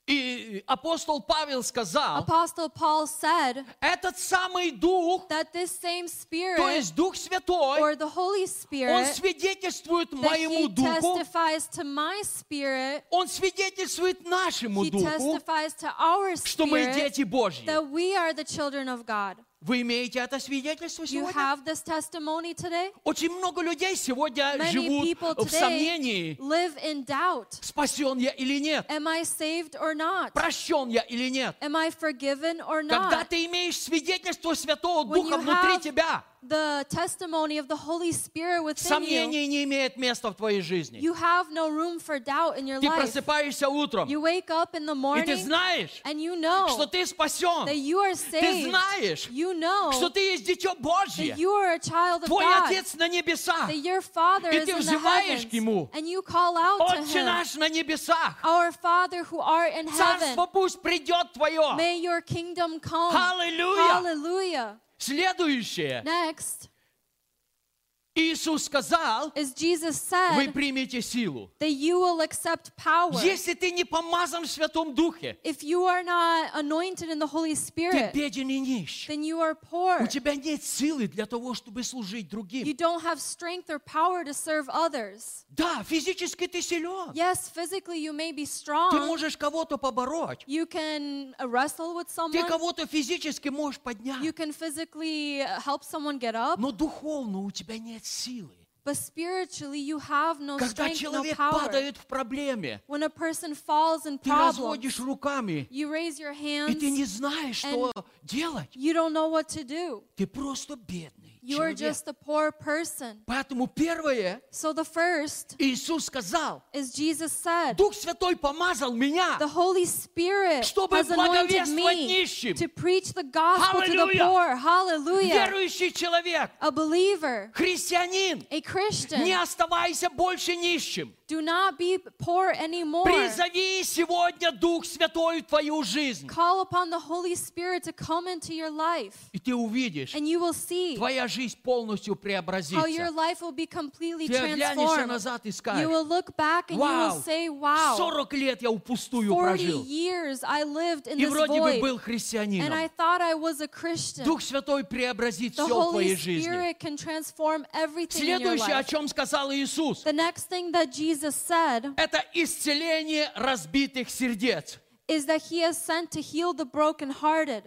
И апостол Павел сказал, Apostle Paul said этот самый Дух, that this same то Spirit есть Дух Святой, or the Holy Он Spirit свидетельствует that моему Духу, testifies to my spirit, Он свидетельствует нашему he Духу, testifies to our что мы spirit дети Божьи. that we are the children of God. Вы имеете это свидетельство You сегодня? have this testimony today? Очень много людей сегодня Many живут в сомнении, live in doubt. спасен я или нет, Am I saved or not? прощен я или нет. Am I forgiven or Когда ты имеешь свидетельство Святого When Духа внутри тебя, the testimony of the Holy Spirit within you, сомнение не имеет места в твоей жизни. you have no room for doubt in your Ты life. просыпаешься утром, You wake up in the и ты morning знаешь, and you know что ты спасен. that you are Ты saved. знаешь, You know что ты есть дитё Божье. that you are a child of Твой God. Отец на небесах. That your Father И is ты in the взываешь heavens. к Ему. And you call out to Отче Him. наш на небесах. Our Father who art in heaven. Царство пусть придет Твое. May your kingdom come. Аллилуйя. Hallelujah. Следующее. Next Иисус сказал, Jesus вы said примете силу. Если ты не помазан в Святом Духе, Holy ты Spirit, беден и нищ. У тебя нет силы для того, чтобы служить другим. Да, физически ты силен. Yes, Ты можешь кого-то побороть. You can uh, wrestle with Ты кого-то физически можешь поднять. can physically uh, help someone get up. Но духовно у тебя нет силы. But spiritually, you have no Когда strength, no человек power. падает в проблеме, When a person falls in ты problems, разводишь руками, you raise your и ты hands, не знаешь, что делать. you don't know what to do. Ты просто бедный You are человек. just a poor person. Поэтому первое, So the first Иисус сказал, is Jesus said, Дух Святой помазал меня, The Holy Spirit Чтобы has anointed благовествовать me нищим. to preach the gospel to the Hallelujah. poor. Hallelujah. верующий человек, A believer, христианин, a Christian, не оставайся больше нищим. Do not be poor anymore. Призови сегодня Дух Святой в твою жизнь. Call upon the Holy Spirit to come into your life, И ты увидишь, and you will see твоя жизнь полностью how your преобразится. life will be completely Ты оглянешься transformed. назад и You скажешь, will look back and you will вау, say, Wow, 40 лет я впустую 40 прожил. years I lived in И this вроде бы был and I христианином. thought I was a Christian. Дух Святой преобразит The все в Holy твоей жизни. Spirit can transform everything in your Следующее, о life. чем сказал Иисус, The next thing that Jesus said это исцеление разбитых сердец. is that he has sent to heal the brokenhearted.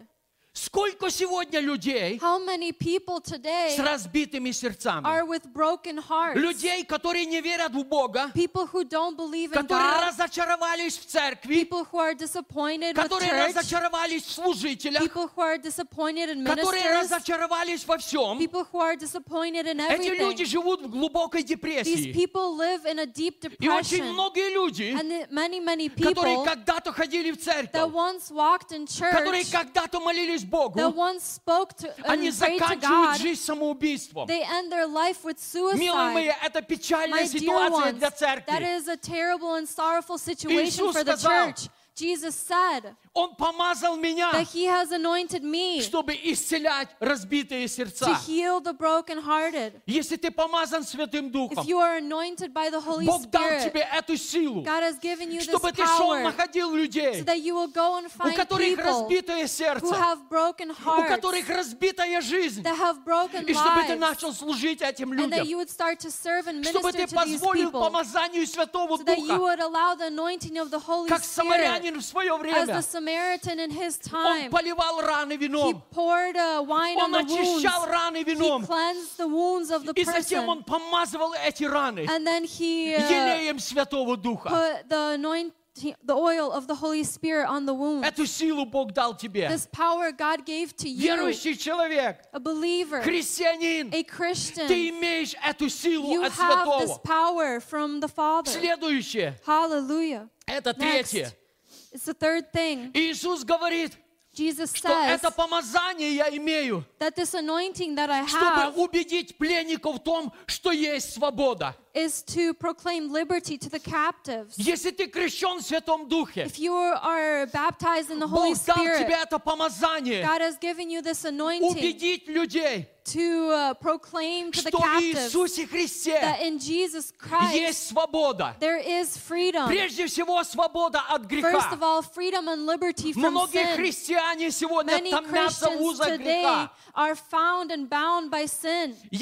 Сколько сегодня людей How many people today с разбитыми are сердцами? with broken hearts? Людей, которые не верят в Бога, People who don't believe in которые God, разочаровались в церкви, people who are disappointed with которые church, разочаровались в служителях, people who are disappointed in которые ministers, разочаровались во всем. people who are disappointed in Эти люди everything. живут в глубокой These депрессии. people live in a deep И очень depression. многие люди, And many, many которые people когда-то ходили в that церковь, once walked in которые church, когда-то молились that Богу, once spoke to они and prayed to заканчивают God, жизнь самоубийством. they end their life with Милые мои, suicide. это печальная My dear ситуация ones, для that церкви. is a terrible and sorrowful situation Иисус for the сказал, church. Jesus said Он помазал меня, that He has anointed me чтобы исцелять разбитые to сердца. heal the brokenhearted. Если ты помазан Святым If Духом, you are anointed by the Holy Бог дал Spirit, тебе эту силу, God has given you this чтобы ты шел, находил so людей, that you will go and у find которых people разбитое who сердце, have broken у hearts, которых разбитая жизнь, that have broken и чтобы ты lives, начал служить этим and that людям, you would start to serve and чтобы minister ты to these позволил people, помазанию Святого so that you Духа, would allow the anointing of the Holy как Spirit, самарянин в свое as the время. Samaritan in his Он time, поливал раны вином, uh, он очищал раны вином, cleansed the wounds of the и затем он помазывал эти раны and then he uh, елеем Святого Духа. put the anointing, the oil of the Holy Spirit on the wound. This power God gave to you, человек, a believer, a Christian. You have this Святого. power from the Father. Следующее, Hallelujah. это Next, третье. It's the third thing. Иисус говорит, Jesus что says это помазание я имею, that this anointing that I чтобы have убедить пленников в том, что есть свобода. Is to proclaim liberty to the captives. Если ты крещен в Святом Духе, If you are baptized in the Holy Бог дал тебе Spirit, это помазание God has given you this anointing убедить людей, to uh, proclaim to the captives that in Jesus Christ there is freedom. First of all, freedom and liberty from Многие sin. Many Christians today are found and bound by sin. I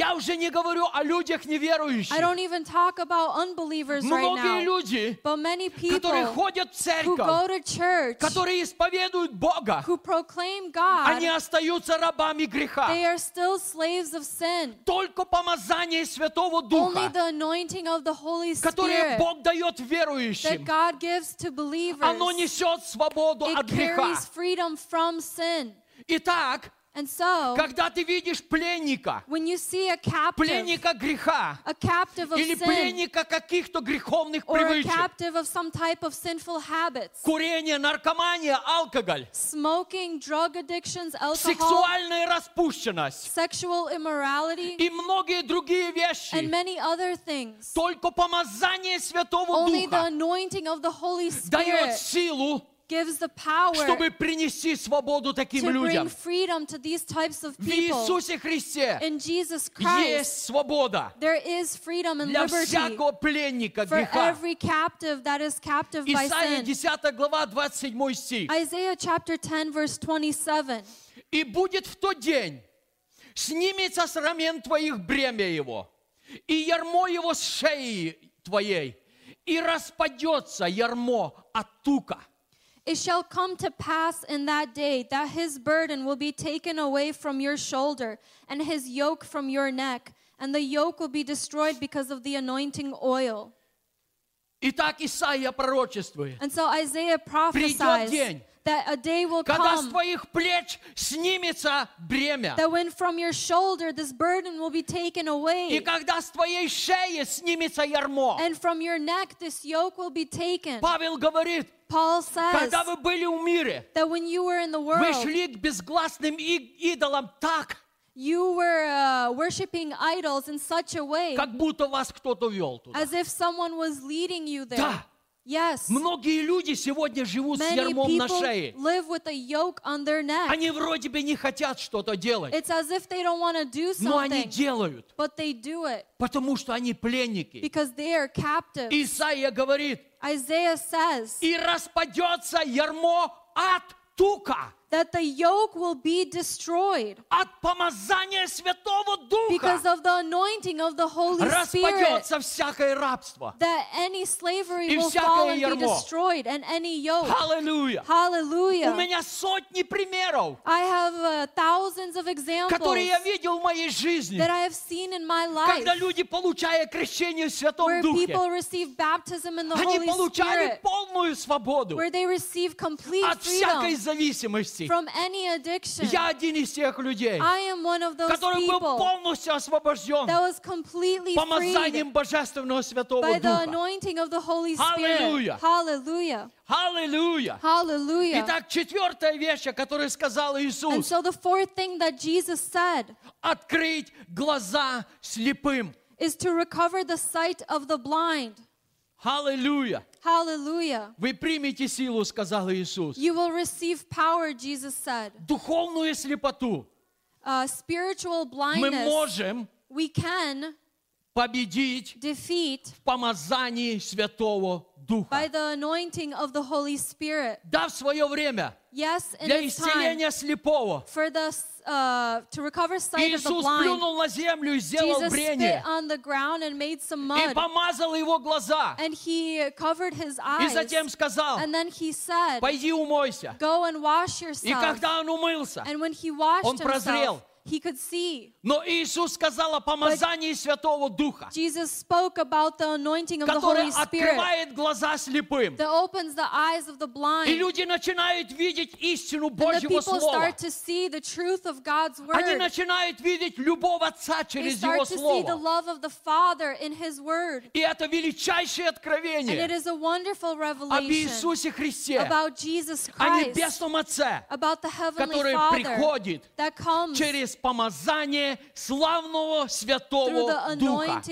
don't even talk about unbelievers right Многие now, люди, but many которые people ходят в who go церковь, to church, которые исповедуют Бога, who proclaim God, они остаются рабами греха. they are still slaves of sin. Только помазание Святого Only Духа, the anointing of the Holy которое Spirit Бог дает that верующим, God gives to believers, оно несет свободу it от греха. carries freedom from sin. Итак, And so, когда ты видишь пленника, when you see a captive, пленника греха, a captive of или sin, пленника каких-то греховных or a привычек, captive of some type of sinful habits, курение, наркомания, алкоголь, smoking, drug addictions, alcohol, сексуальная распущенность sexual immorality, и многие другие and вещи. many other things. Только помазание Святого Only the Духа anointing of the Holy дает силу, gives the power чтобы принести свободу таким to bring людям. freedom to these types of В people. Иисусе Христе In Jesus Christ, есть свобода there is freedom and для liberty всякого пленника for греха. every captive that is captive by Исайя sin. 10 глава 27 стих. Isaiah chapter 10, verse 27. И будет в тот день, снимется с рамен твоих бремя его, и ярмо его с шеи твоей, и распадется ярмо от тука. It shall come to pass in that day that his burden will be taken away from your shoulder, and his yoke from your neck, and the yoke will be destroyed because of the anointing oil. Итак, Исаия пророчествует, And so Isaiah prophesies день, that a day will когда с come твоих плеч снимется бремя, that when from your shoulder this burden will be taken и away, когда с твоей шеи снимется ярмо. and from your neck this yoke will be taken. Павел говорит, Paul says когда вы были в мире, that when you were in the вы world, шли к безгласным и- идолам так, you were uh, worshiping idols in such a way как будто вас кто-то вел туда. as if someone was leading you there. Да. Yes. Многие люди сегодня живут с Many ярмом на шее. live with a yoke on their neck. Они вроде бы не хотят что-то делать, It's as if they don't want to do но они something, делают, but they do it потому что они пленники. because they are captive. Исаия говорит, Isaiah says и распадется ярмо от тука, that the yoke will be destroyed от помазания Святого Духа. because of the anointing of the Holy Spirit. Распадется всякое рабство. That any slavery И will всякое fall and be ярмо. destroyed, and any yoke. Аллилуйя. У Hallelujah. меня сотни примеров, I have uh, thousands of examples которые я видел в моей жизни, that I have seen in my life когда люди, получая крещение в Святом where Духе, people receive baptism in the они Holy получали Spirit, полную свободу where they receive complete от всякой freedom зависимости. from any addiction. Я один из тех людей, I am one of those который был people полностью освобожден that was completely freed помазанием Божественного Святого by the Духа. anointing of the Holy Hallelujah. Spirit. Hallelujah. Аллилуйя! Hallelujah. Итак, четвертая вещь, о которой сказал And Иисус, so the fourth thing that Jesus said открыть глаза слепым. is to recover the sight of the blind. Аллилуйя. Hallelujah. Вы примете силу, сказал Иисус. You will receive power, Jesus said. Духовную слепоту Uh, spiritual мы blindness, можем we can победить defeat в помазании Святого Духа. by the anointing of the Holy Spirit. Да, в свое время Yes, in для its time, исцеления слепого for the uh, to recover sight of the Иисус blind, плюнул на землю и сделал Jesus брение spit on the ground and made some и mud, помазал его глаза. and he covered his И eyes. затем сказал, And then he said, пойди умойся. "Go and wash И yourself." когда он умылся, And when he washed Он прозрел. himself, he could see. но Иисус сказал о помазании Святого Духа, Jesus spoke about the anointing of the который Holy Spirit открывает глаза слепым. that opens the eyes of the И blind. люди начинают видеть истину And the Божьего people Слова. start to see the truth of God's Они word. начинают видеть любовь Отца They через Его start to see the Слово. love of the Father in His word. И это величайшее And it откровение is a wonderful об revelation Иисусе Христе, about Jesus о Christ, Небесном Отце, about the Heavenly который Father приходит that comes через помазание славного Святого Духа.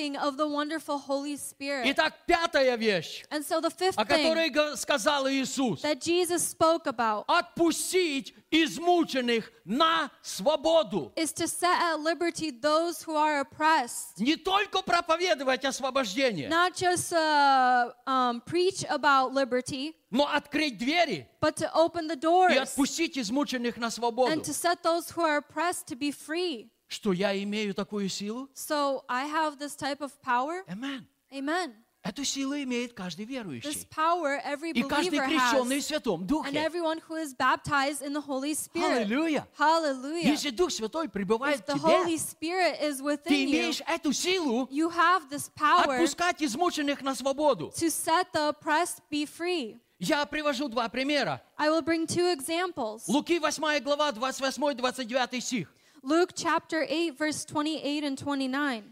Итак, пятая вещь, And so the fifth о которой сказал Иисус, that Jesus spoke about отпустить измученных на свободу. is to set at liberty those who are oppressed. Не только проповедовать освобождение, Not just uh, um, preach about liberty, но открыть двери but to open the и doors отпустить измученных на свободу. and to set those who are oppressed to be free. Что я имею такую силу? So I have this type of power. Амен. Amen. Эту силу имеет каждый This верующий. power every И каждый крещенный в. Святом And Духе. everyone who is baptized in the Holy Spirit. Аллилуйя. Hallelujah. Если Дух Святой пребывает If в Holy тебе, Spirit is ты within you, имеешь эту силу you have this power отпускать измученных на свободу. to set the oppressed be free. Я привожу два примера. I will bring two examples. Луки 8 глава, 28-29 стих. Luke chapter 8, verse 28 and 29.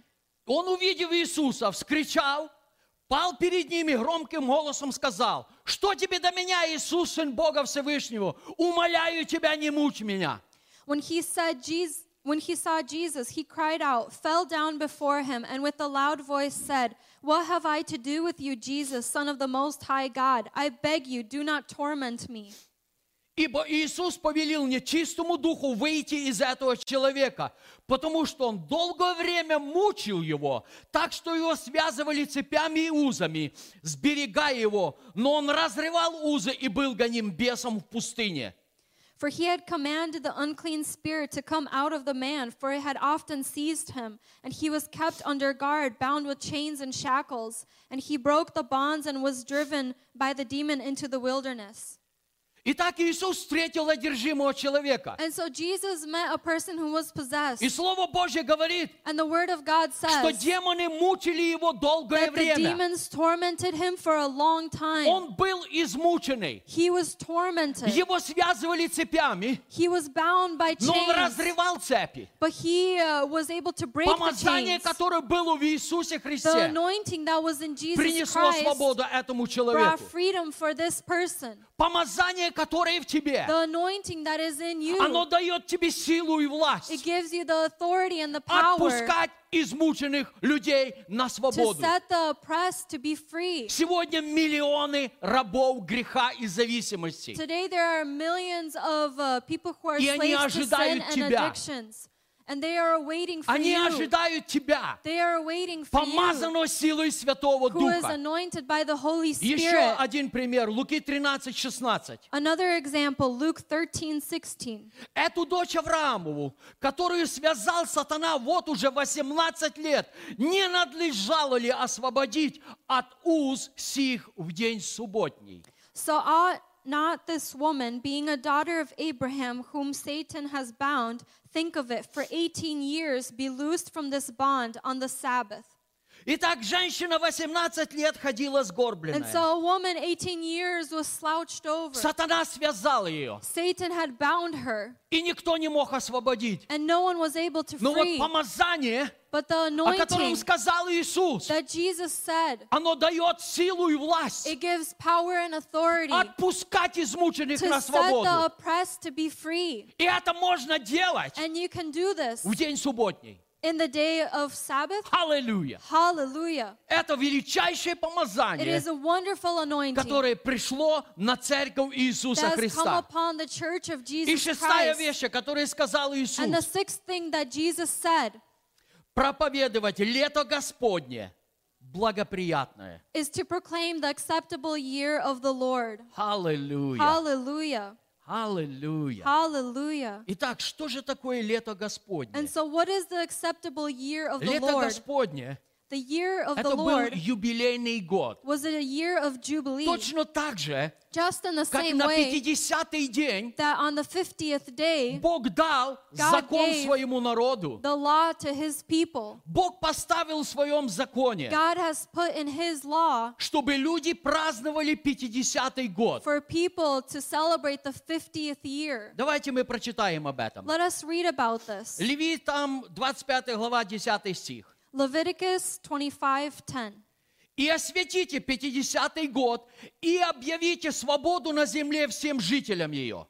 Он, увидев Иисуса, вскричал, пал перед ними громким голосом сказал, что тебе до меня, Иисус, Сын Бога Всевышнего, умоляю тебя, не мучь меня. When he said Jesus, when he saw Jesus, he cried out, fell down before him, and with a loud voice said, What have I to do with you, Jesus, Son of the Most High God? I beg you, do not torment me. Ибо Иисус повелел нечистому духу выйти из этого человека, потому что он долгое время мучил его, так что его связывали цепями и узами, сберегая его, но он разрывал узы и был гоним бесом в пустыне. For he had commanded the unclean spirit to come out of the man, for it had often seized him, and he was kept under guard, bound with chains and shackles. And he broke the bonds and was driven by the demon into the wilderness. Итак, Иисус встретил одержимого человека. And so Jesus met a person who was possessed. И Слово Божье говорит, And the word of God что says демоны мучили его долгое that the время. demons tormented him for a long time. Он был измученный. He was tormented. Его связывали цепями, He was bound by но он chains. разрывал цепи. But he uh, was able to break the Помазание, chains. которое было в Иисусе The Христе, anointing that was in Jesus принесло Christ свободу этому brought человеку. freedom for this person. Помазание, которое в тебе, The anointing that is in you, оно дает тебе силу и власть отпускать измученных людей на to свободу. set the oppressed to be free. Сегодня миллионы рабов греха и зависимости. Today there are millions of uh, people who are И они ожидают тебя. addictions. And they are waiting for Они you. ожидают тебя, They are waiting for you, помазанного силой Святого who is Духа. anointed by the Holy Еще Spirit. один пример. Луки 13, 16. Another example, Luke 13, 16. Эту дочь Авраамову, которую связал сатана вот уже 18 лет, не надлежало ли освободить от уз сих в день субботний? So ought not this woman, being a daughter of Abraham, whom Satan has bound, think of it, for 18 years be loosed from this bond on the Sabbath? Итак, женщина 18 лет ходила And сгорбленная. so a woman 18 years was slouched over. Сатана связал ее, Satan had bound her, и никто не мог освободить. and no one was able to Но вот free. помазание, But the о котором anointing сказал Иисус, that Jesus said, оно дает силу и власть it gives power and authority отпускать измученных to на set the свободу. oppressed to be free. И это можно делать And you can do this в день субботний. In the day of Sabbath, Аллилуйя. hallelujah. Это величайшее It помазание, is a wonderful anointing которое пришло на церковь Иисуса that has come Христа. upon the church of И Jesus шестая Christ. вещь, которую сказал Иисус, And the sixth thing that Jesus said проповедовать лето Господне благоприятное. is to proclaim the acceptable year of the Lord. Аллилуйя. Hallelujah. Аллилуйя. Hallelujah. Итак, что же такое лето Господне? And so, what is the acceptable year of the Лето Lord? Господне The year of the это был Lord юбилейный год. was it a year of Jubilee? Точно так же, Just in the как same на way 50-й день that on the 50th day, Бог дал God закон gave своему народу. the law to his people. Бог поставил в своем законе, God has put in his law чтобы люди праздновали 50-й год. for people to celebrate the 50th year. Давайте мы прочитаем об этом. Let us read about this. Левитам 25 глава 10 стих. Leviticus 25:10. «И осветите 50-й год, и объявите свободу на земле всем жителям ее».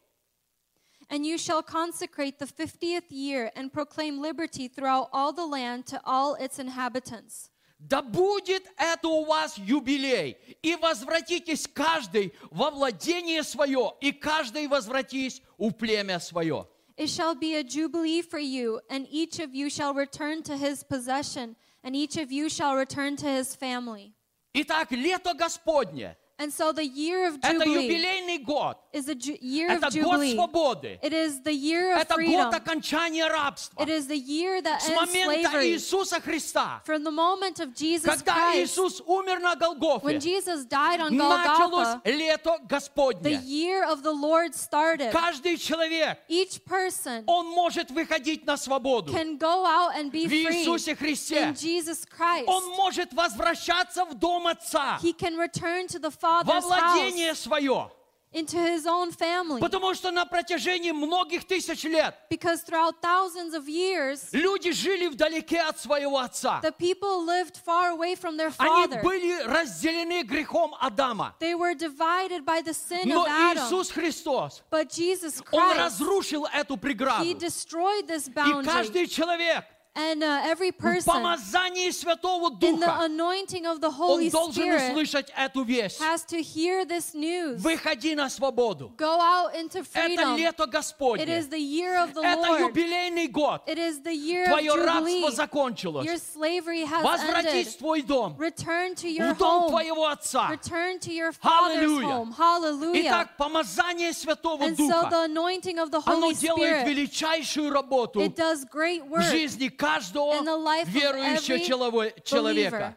And you shall consecrate the 50th year and proclaim liberty throughout all the land to all its inhabitants. Да будет это у вас юбилей, и возвратитесь каждый во владение свое, и каждый возвратись в племя свое. It shall be a jubilee for you, and each of you shall return to his possession, and each of you shall return to his family. Итак, лето Господне And so the year of – это Jubilee юбилейный год, is a ju- year это of год Jubilee. свободы, It is the year of это freedom. год окончания рабства. It is the year that С ends момента slavery. Иисуса Христа, From the moment of Jesus когда Christ, Иисус умер на when Голгофе, Jesus died on началось Golgotha, лето the Господне. year of the Lord started. Каждый человек, Each person он может выходить на свободу can go out and be в free Иисусе Христе. in Jesus Christ. Он может возвращаться в дом Отца, He can return to the во владение свое. into his own family. Потому что на протяжении многих тысяч лет Because throughout thousands of years, люди жили вдалеке от своего Отца. the people lived far away from their Они Father. были разделены грехом Адама. They were divided by the sin Но of Adam. Иисус Христос, But Jesus Он Christ, разрушил эту He преграду. destroyed this И boundary. каждый человек And uh, every в person помазании Святого in the Духа, anointing of the он Holy должен Spirit услышать эту весть. has to hear this news. Выходи на свободу. Go out into Это freedom. лето It Господне. is the year of the Это Lord. юбилейный год. It is the year of Твое рабство Jubilee. Your закончилось. slavery has Возвратись в ended. твой дом, Return to your в дом home. твоего Отца. Return to your Father's Hallelujah. home. Hallelujah. Итак, помазание Святого And so Духа, the anointing of the оно Holy делает Spirit, величайшую работу it does great в work жизни каждого of верующего человека.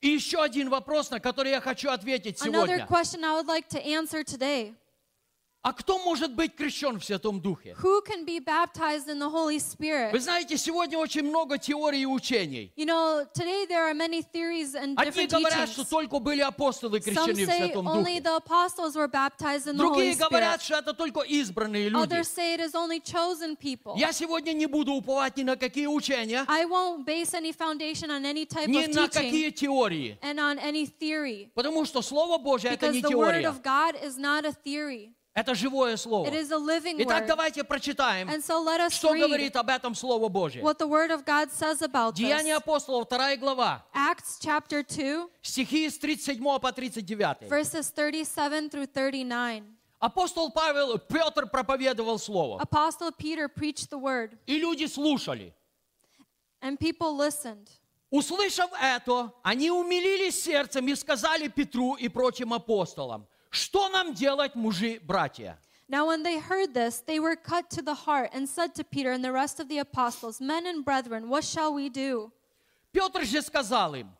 И еще один вопрос, на который я хочу ответить сегодня. А кто может быть крещен в Святом Духе? Who can be baptized in the Holy Spirit? Вы знаете, сегодня очень много теорий и учений. You know, today there are many theories and Одни different говорят, что teachings. только были апостолы Some крещены в say Святом only Духе. the apostles were baptized in the Holy Другие говорят, Spirit. что это только избранные люди. Others say it is only chosen people. Я сегодня не буду уповать ни на какие учения, I won't base any foundation on any type ни of на teaching какие теории. and on any theory. Потому что Слово Божье это Because не the word теория. of God is not a theory. Это живое Слово. It is a living Итак, word. давайте прочитаем, And so let us что read говорит об этом Слово Божье. what the word of God says about Деяния апостолов, 2 глава, Acts chapter 2, стихи с 37 по 39. verses 37 through 39. Апостол Павел, Петр проповедовал Слово. Apostle Peter preached the word, И люди слушали. and people listened. Услышав это, они умилились сердцем и сказали Петру и прочим апостолам, что нам делать, мужи, братья? Now, when they heard this, they were cut to the heart and said to Peter and the rest of the apostles, Men and brethren, what shall we do? Петр же сказал им,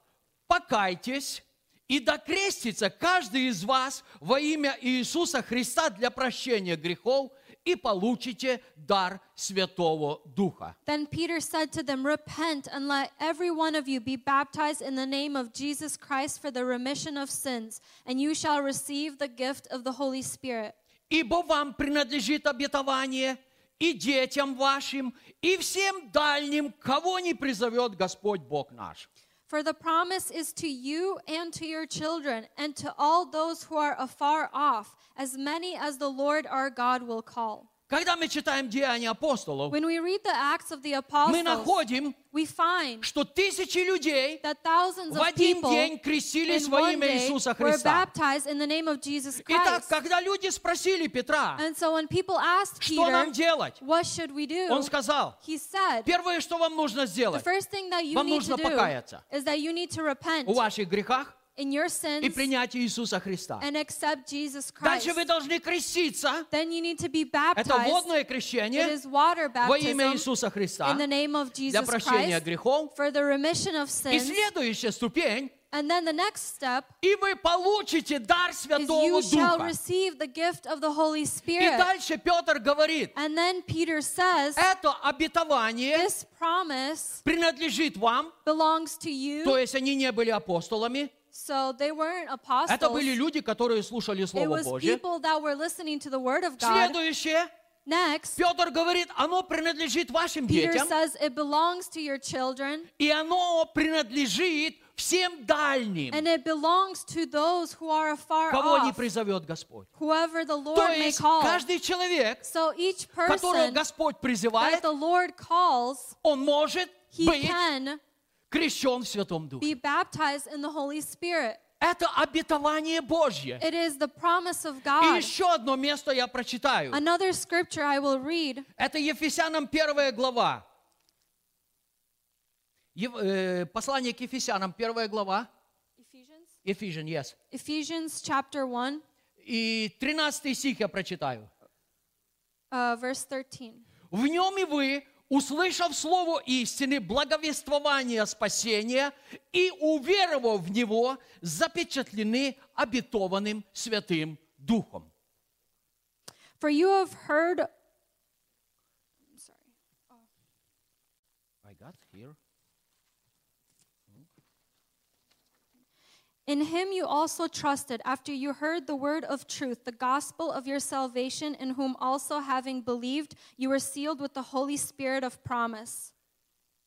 покайтесь и докрестится каждый из вас во имя Иисуса Христа для прощения грехов и получите дар Святого Духа. Then Peter said to them, Repent and let every one of you be baptized in the name of Jesus Christ for the remission of sins, and you shall receive the gift of the Holy Spirit. Ибо вам принадлежит обетование и детям вашим, и всем дальним, кого не призовет Господь Бог наш. For the promise is to you and to your children, and to all those who are afar off, as many as the Lord our God will call. Когда мы читаем Деяния апостолов, when we read the Acts of the мы Apostles, находим, we find что тысячи людей that thousands в of один people день крестились во имя Иисуса Христа. in the name of Jesus Итак, Christ. когда люди спросили Петра, And so when people asked что Peter, нам делать, what should we do? он сказал, He said, первое, что вам нужно the сделать, first thing that you вам need нужно to do покаяться is that you need to repent в ваших грехах in your и sins принять Иисуса Христа. and accept Jesus Christ. Дальше вы должны креститься. Then you need to be Это baptized. водное It крещение is water во имя baptism Иисуса Христа in the name of для Jesus прощения Christ грехов. for the remission of И sins. следующая ступень, And then the next step и вы получите дар is Святого you shall Духа. receive the gift of the Holy И Spirit. дальше Петр говорит, And then Peter says, это обетование this promise принадлежит вам, belongs to то you. есть они не были апостолами, So they weren't это apostles. были люди, которые слушали It Слово was Божье. people that were listening to the word of God. Следующее, Next, Петр говорит, оно принадлежит вашим Peter детям, says it belongs to your children и оно принадлежит всем дальним, and it belongs to those who are afar кого не off, призовет Господь. whoever the То Lord may есть call. каждый человек, So each которого person Господь that призывает, the Lord calls, он может he быть can крещен в Святом Духе. be baptized in the Holy Spirit. Это обетование Божье. It is the promise of И God. еще одно место я прочитаю. Another scripture I will read Это Ефесянам первая глава. Ев- э, Послание к Ефесянам, первая глава. Ephesians, Ephesians, yes. Ephesians chapter 1, И 13 стих я прочитаю. uh, verse 13. В нем и вы, услышав слово истины, благовествование спасения и уверовав в него, запечатлены обетованным Святым Духом. For you have heard. In him you also trusted after you heard the word of truth, the gospel of your salvation, in whom also having believed, you were sealed with the Holy Spirit of promise.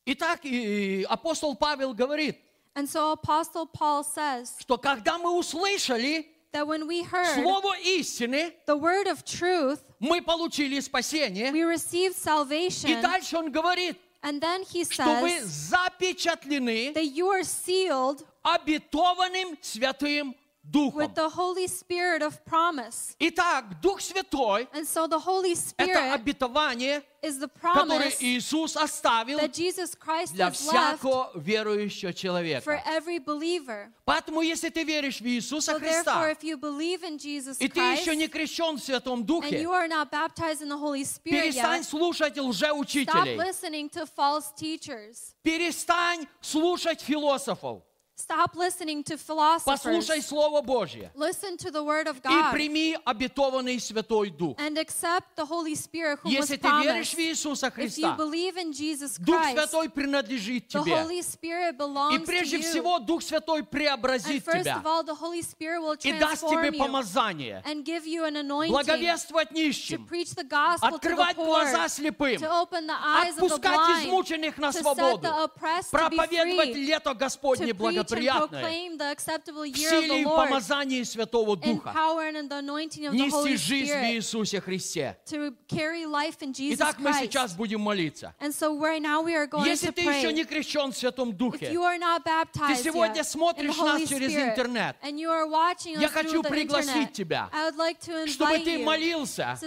Итак, и апостол Павел говорит, And so Apostle Paul says что когда мы услышали that when we heard слово истины, the word of truth, мы получили спасение. we received И salvation. дальше он говорит, And then he что вы says запечатлены that you are sealed обетованным Святым Духом. with the Holy Spirit of promise. Итак, Дух Святой And so the Holy – это Spirit обетование, is the которое Иисус оставил that Jesus Christ для всякого верующего for человека. every believer. Поэтому, если ты веришь в Иисуса So therefore, Христа, if you believe in Jesus и ты Christ еще не крещен в Святом and Духе, you are not baptized in the Holy Spirit перестань yet, слушать stop лжеучителей. listening to false teachers. Перестань слушать философов. Stop listening to Послушай philosophers. Слово Божье. Listen to the word of И God прими обетованный Святой Дух. and accept the Holy Spirit who was Если ты веришь promised. в Иисуса If you Христа, believe in Jesus Дух Christ, Святой принадлежит the тебе. Holy Spirit И belongs to прежде you. всего Дух Святой And преобразит first тебя of all, the Holy Spirit will и даст тебе transform you помазание, and give you an anointing благовествовать to нищим, preach the gospel to the открывать poor, глаза слепым, to open the eyes of the отпускать blind, измученных на to set свободу, the to проповедовать лето Господне to acceptable в силе и помазании Святого Духа. power and in the anointing of the Нести жизнь в Иисусе Христе. to carry life in Jesus Итак, мы сейчас будем молиться. And so right now we are going Если to ты еще не крещен в Святом Духе, baptized сегодня смотришь нас через интернет, and you are watching я хочу пригласить тебя, I would like to чтобы ты молился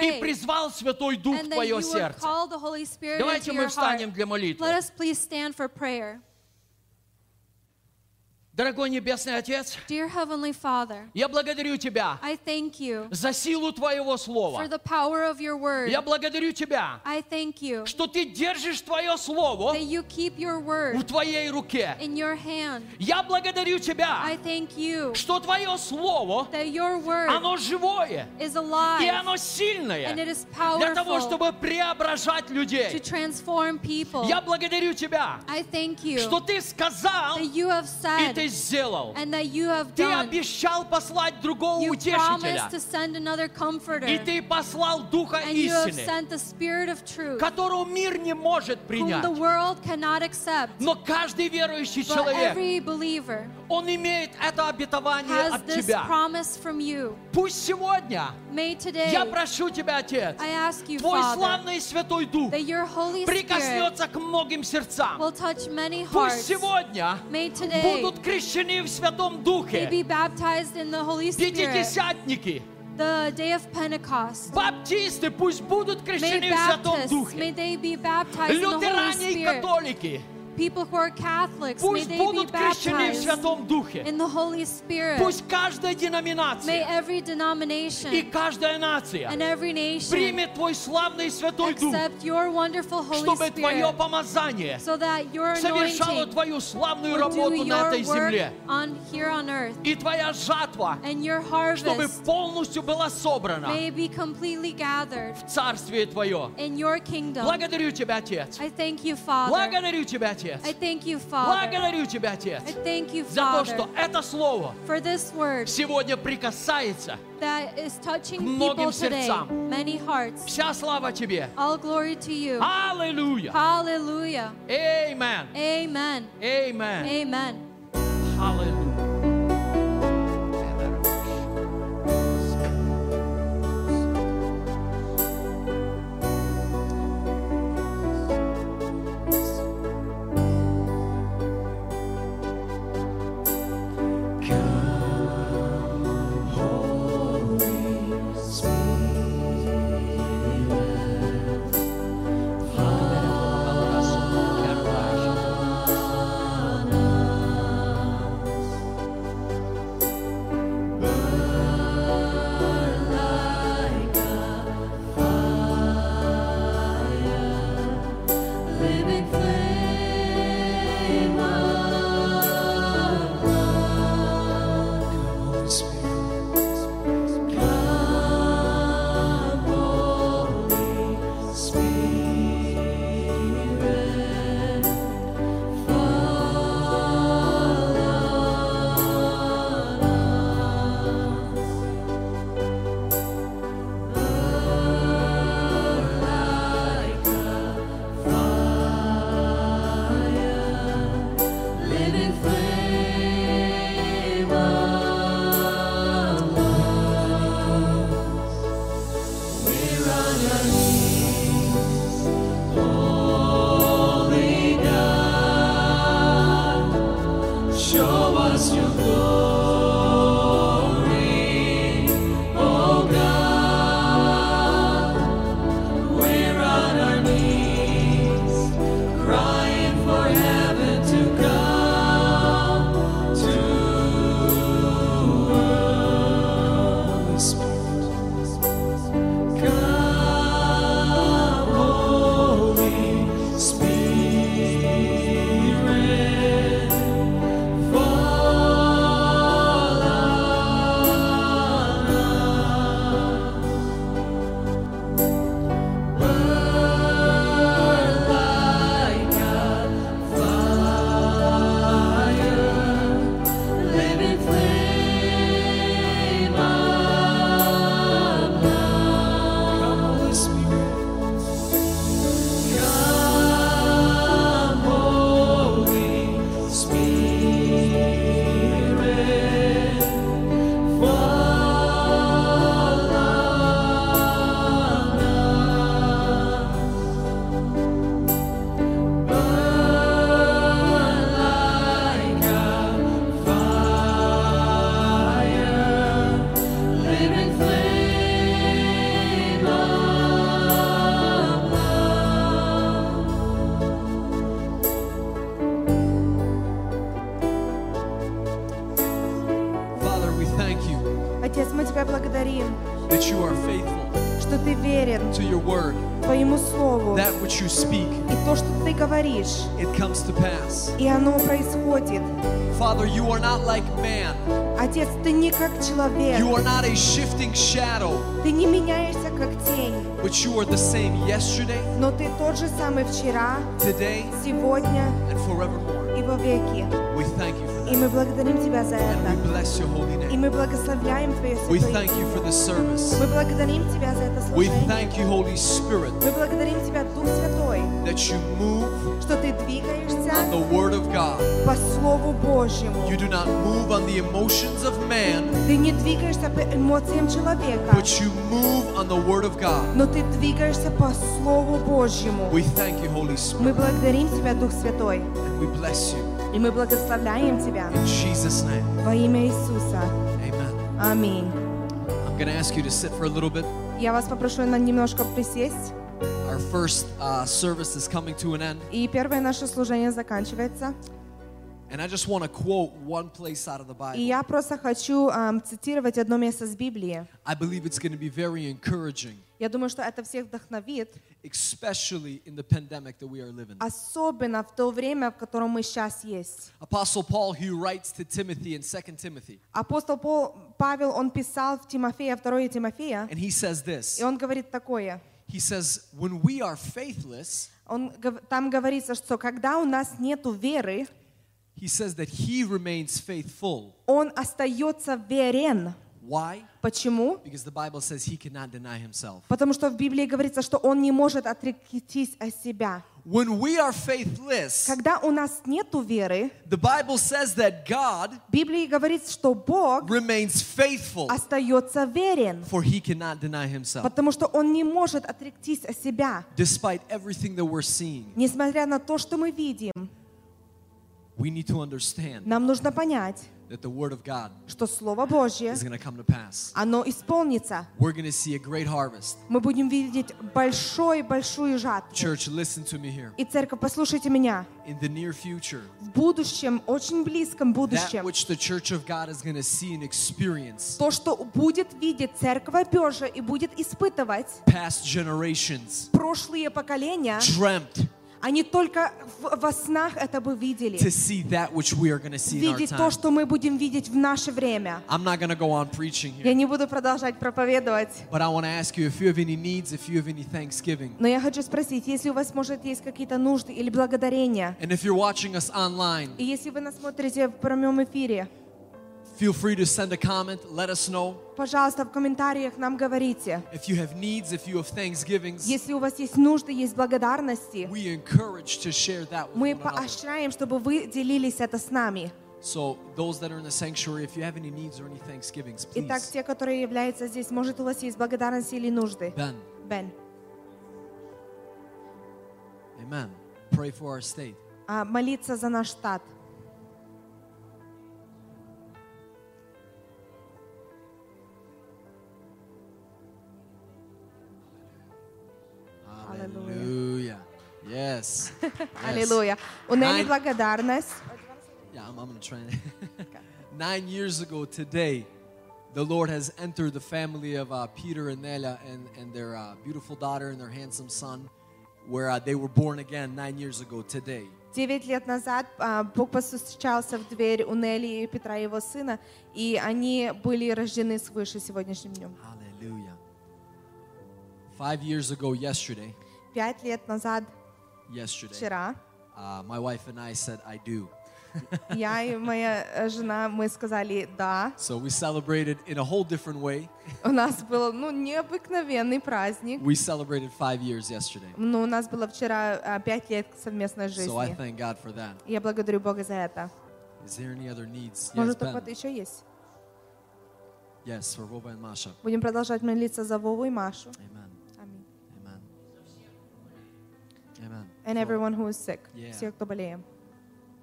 и призвал Святой Дух в твое сердце. call the Holy Spirit Давайте мы встанем для молитвы. Let us please stand for prayer. Дорогой Небесный Отец, Dear Heavenly Father, я благодарю Тебя I thank you за силу Твоего for Слова. the power of your word. Я благодарю Тебя, I thank you что Ты держишь Твое Слово that you keep your в word Твоей руке. in your hand. Я благодарю Тебя, I thank you что Твое Слово, that your word оно живое is и alive оно сильное and it is для того, чтобы преображать to людей. transform people. Я благодарю Тебя, I thank you что Ты сказал that you have и Ты said сделал. you Ты обещал послать другого You утешителя. promised to send another comforter И Ты послал Духа and you have истины, sent the Spirit of truth которого мир не может whom принять. the world cannot accept. Но каждый верующий But человек, every believer, Он имеет это обетование от тебя. Пусть сегодня я прошу тебя, Отец, Твой славный Святой Дух прикоснется к многим сердцам. Пусть сегодня будут крещены в Святом Духе пятидесятники, The day of Pentecost. баптисты, пусть будут May крещены в Святом Baptists, Духе, may they be baptized in the Holy лютеране и католики, People who are Catholics, may пусть they be будут крещены в baptized Святом Духе. in the Holy Spirit. Пусть каждая May деноминация every и denomination каждая нация and every nation примет Твой славный Святой Дух, accept your wonderful Holy чтобы Твое Spirit помазание so that your совершало anointing Твою славную will do работу на your этой work земле. on, here on earth. И Твоя жатва, And your чтобы harvest полностью была собрана may be completely gathered в Царствие Твое. in your kingdom. Благодарю Тебя, Отец. I thank you, Father. Благодарю Тебя, Отец. I thank you, Father. Благодарю Тебя, Отец, I thank you, за то, Father, что это слово for this word сегодня прикасается. that is touching многим people today, сердцам. many hearts. Вся слава Тебе. All glory to you. Аллилуйя. Hallelujah. Amen. Amen. Amen. Amen. Hallelujah. Father, you are not like man. Отец, Ты не как человек. You are not a shifting shadow, Ты не меняешься как тень. but you are the same yesterday, Но Ты тот же самый вчера, today, сегодня and forevermore. и во веки. We thank you for И мы благодарим Тебя за that. это. We bless your holy И name. мы благословляем Твое We святое thank you for this service. Мы благодарим Тебя за это We служение. thank you, Holy Spirit, Мы благодарим Тебя, Дух Святой, that you move что Ты on двигаешься the Word of God. по Слову Божьему. You do not move on the emotions of man, Ты не двигаешься по эмоциям человека, but you move on the Word of God. но Ты двигаешься по Слову Божьему. We thank you, Holy Мы Spirit, благодарим Тебя, Дух Святой, and we bless you. и мы благословляем Тебя In Jesus' name, во имя Иисуса. amen. Аминь. I'm going to ask you to sit for a little bit. Я вас попрошу на немножко присесть. First uh, service is coming to an end, И первое наше служение заканчивается. and I just want to quote one place out of the И Bible. я просто хочу цитировать одно место с Библии. I believe it's going to be very encouraging, Я думаю, что это всех вдохновит, especially in the pandemic that we are living. особенно в то время, в котором мы сейчас есть. Apostle Paul, he writes to Timothy in 2 Timothy, Апостол Павел, он писал в Тимофея, 2 Тимофея, and he says this. и он говорит такое. He says, When we are faithless, Он, гов- там говорится, что когда у нас нету веры, he says that he remains faithful. он остается верен. Why? Почему? Because the Bible says he cannot deny himself. Потому что в Библии говорится, что он не может отректись от себя. When we are faithless, Когда у нас нету веры, the Bible says that God в Библии говорится, что Бог remains faithful, остается верен. for he cannot deny himself. Потому что он не может отректись от себя. Despite everything that we're seeing, Несмотря на то, что мы видим, we need to understand нам нужно понять, that the Word of God что Слово Божье, is going to come to pass. оно исполнится. We're going to see a great harvest. Мы будем видеть большой-большую жатву. Church, listen to me here. И церковь, послушайте меня. In the near future, В будущем, очень близком that будущем, which the Church of God is going to see and experience то, что будет видеть церковь Божия и будет испытывать past generations прошлые поколения, dreamt они только в- во снах это бы видели. to see that which we are going to see in our Видеть time. то, что мы будем видеть в наше время. I'm not going to go on preaching Я here, не буду продолжать проповедовать, but I want to ask you if you have any needs, if you have any thanksgiving. но я хочу спросить, если у вас, может, есть какие-то нужды или благодарения, And if you're watching us online, и если вы нас смотрите в прямом эфире, feel free to send a comment, let us know. пожалуйста, в комментариях нам говорите. If you have needs, if you have thanksgivings, Если у вас есть нужды, есть благодарности, we encourage to share that with мы one another. поощряем, чтобы вы делились это с нами. So those that are in the sanctuary, if you have any needs or any thanksgivings, Итак, те, которые являются здесь, может, у вас есть благодарности или нужды? Ben, Бен, amen. Pray for our state. а, молиться за наш штат. Hallelujah. Yes. Yes. Аллилуйя. У Нелли Nine- благодарность. Yeah, I'm, I'm going to try. and- Nine years ago today, the Lord has entered the family of uh, Peter and Nella and, and their uh, beautiful daughter and their handsome son, where uh, they were born again nine years ago today. Девять лет назад а, Бог постучался в дверь у Нелли и Петра, его сына, и они были рождены свыше сегодняшним днем. Hallelujah. Five years ago, yesterday, Пять лет назад, yesterday, вчера, uh, my wife and I said, I do. я и моя жена, мы сказали «да». So we celebrated in a whole different way. У нас был, ну, необыкновенный праздник. We celebrated five years yesterday. Ну, у нас было вчера а, пять лет совместной So I жизни. thank God for that. Я благодарю Бога за это. Is there any other needs? Yes, Может, Ben. кто-то еще есть? Yes, for Vova and Masha. Будем продолжать молиться за Вову и Машу. Amen. And everyone who is sick. Yeah. Все, кто болеем.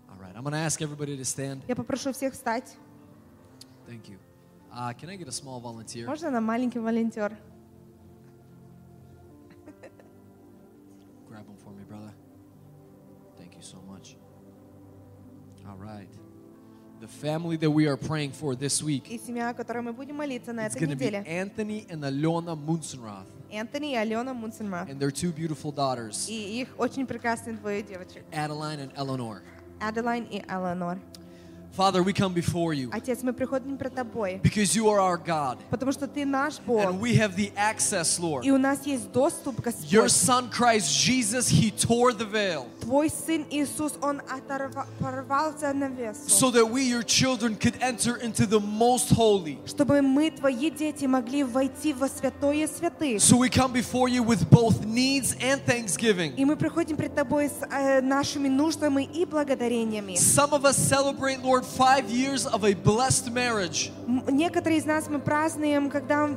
All right. I'm going to ask everybody to stand. Я попрошу всех встать. Thank you. Uh, can I get a small volunteer? Можно нам маленький волонтер? Grab them for me, brother. Thank you so much. All right. The family that we are praying for this week, И семья, о которой мы будем молиться на it's этой going to be неделе. Anthony and Alona Munzenroth Энтони и Алена Мунсенма. and their two beautiful daughters, И их очень прекрасные двое девочек. Adeline and Eleanor. Аделайн и Элеонор. Father, we come before you Отец, мы приходим пред Тобой, because you are our God. потому что Ты наш Бог. And we have the access, Lord. И у нас есть доступ, Your Господь. Son Christ Jesus, He tore the veil Твой Сын Иисус, Он оторва- порвал занавесу, so that we, your children, could enter into the most holy. чтобы мы, Твои дети, могли войти во святое святых. So we come before you with both needs and thanksgiving. И мы приходим пред Тобой с э, нашими нуждами и благодарениями. Some of us celebrate, Lord, five years of a blessed marriage. М- Некоторые из нас мы празднуем, когда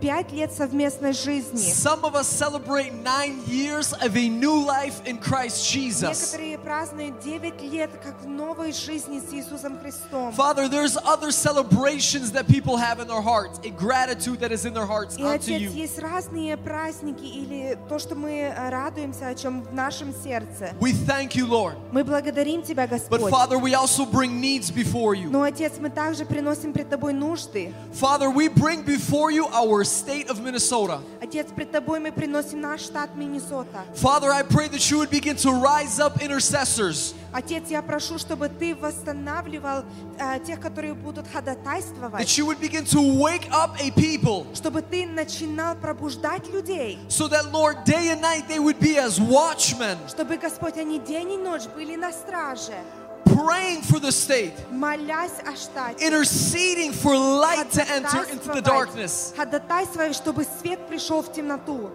пять лет совместной жизни. Some of us celebrate nine years of a new life in Christ Jesus. Некоторые празднуют 9 лет как в новой жизни с Иисусом Христом. Father, there's other celebrations that people have in their hearts, a gratitude that is in their hearts И, unto Отец, you. есть разные праздники или то, что мы э, радуемся, о чем в нашем сердце. We thank you, Lord. Мы благодарим Тебя, But Господь. Father, we also bring needs before you. Но, Отец, мы также приносим пред Тобой нужды. Father, we bring before you our state of Minnesota. Отец, пред Тобой мы приносим наш штат Миннесота. Father, I pray that you would begin to rise up intercessors, Отец, я прошу, чтобы Ты восстанавливал э, тех, которые будут ходатайствовать. that you would begin to wake up a people Чтобы Ты начинал пробуждать людей. so that, Lord, day and night they would be as watchmen, Чтобы, Господь, они день и ночь были на страже. praying for the state, молясь о штате. interceding for light to enter into the darkness. Ходатайствуя, чтобы свет пришел в темноту.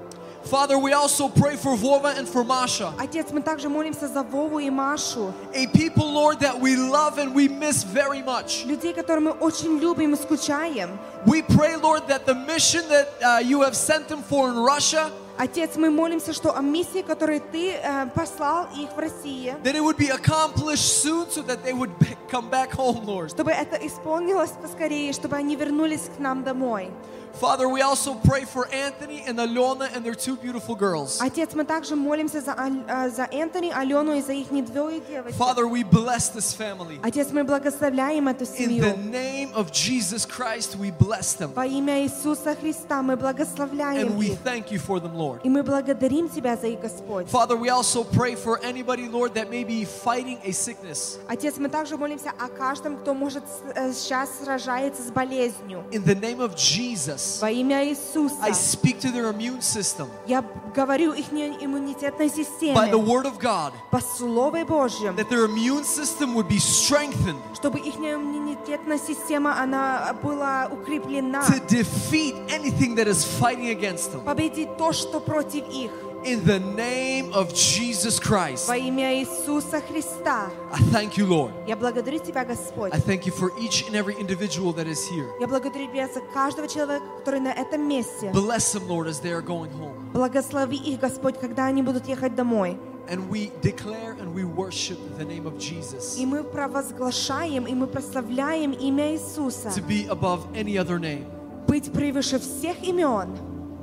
Father, we also pray for Vova and for Masha, Отец, мы также молимся за Вову и Машу. a people, Lord, that we love and we miss very much. Людей, которые мы очень любим и скучаем. We pray, Lord, that the mission that uh, you have sent them for in Russia, Отец, мы молимся, что о миссии, которую Ты э, послал их в России, that it would be accomplished soon so that they would be- come back home, Lord. чтобы это исполнилось поскорее, чтобы они вернулись к нам домой. Father, we also pray for Anthony and Alona and their two beautiful girls. Отец, мы также молимся за, Аль- э, за Энтони, Алену и за их двое девочек. Father, we bless this family. Отец, мы благословляем эту In the семью. name of Jesus Christ, we bless them. Во имя Иисуса Христа мы благословляем And we их. thank you for them, Lord. И мы благодарим Тебя за их, Господь. Father, we also pray for anybody, Lord, that may be fighting a sickness. Отец, мы также молимся о каждом, кто может э, сейчас сражается с болезнью. In the name of Jesus, Во имя Иисуса I speak to their immune system я говорю их иммунитетной by the системе word of God по Слову Божьему, that their immune system would be strengthened чтобы их иммунитетная система она была укреплена, to defeat anything that is fighting against them. победить то, что против их. In the name of Jesus Christ, Во имя Иисуса Христа. I thank you, Lord. Я благодарю Тебя, Господь. I thank you for each and every individual that is here. Я благодарю Тебя за каждого человека, который на этом месте. Bless them, Lord, as they are going home. Благослови их, Господь, когда они будут ехать домой. And we declare and we worship the name of Jesus И мы провозглашаем, и мы прославляем имя Иисуса. to be above any other name. Быть превыше всех имен.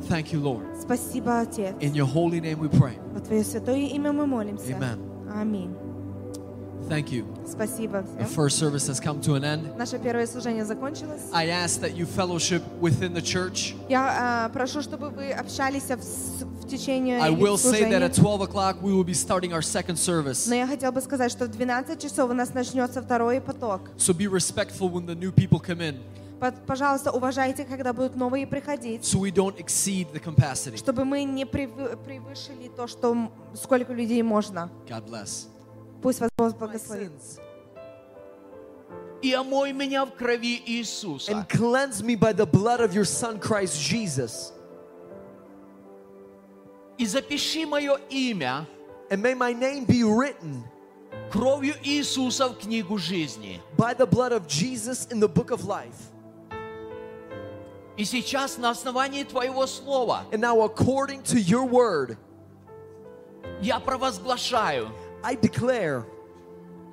Thank you, Lord. Спасибо, Отец. In your holy name we pray. Во Твое святое имя мы молимся. Amen. Аминь. Thank you. Спасибо The всем. first service has come to an end. Наше первое служение закончилось. I ask that you fellowship within the church. Я а, прошу, чтобы вы общались в, с- в течение I will say that служения. at 12 o'clock we will be starting our second service. Но я хотел бы сказать, что в 12 часов у нас начнется второй поток. So be respectful when the new people come in Под- Пожалуйста, уважайте, когда будут новые приходить, so we don't exceed the capacity. чтобы мы не превы- превышили то, что сколько людей можно. God bless. Пусть вас Бог благословит. И омой меня в крови Иисуса. and cleanse me by the blood of your Son Christ Jesus. И запиши мое имя And may my name be written кровью Иисуса в книгу жизни. by the blood of Jesus in the book of life. И сейчас на основании Твоего Слова And now, according to your word, я провозглашаю, I declare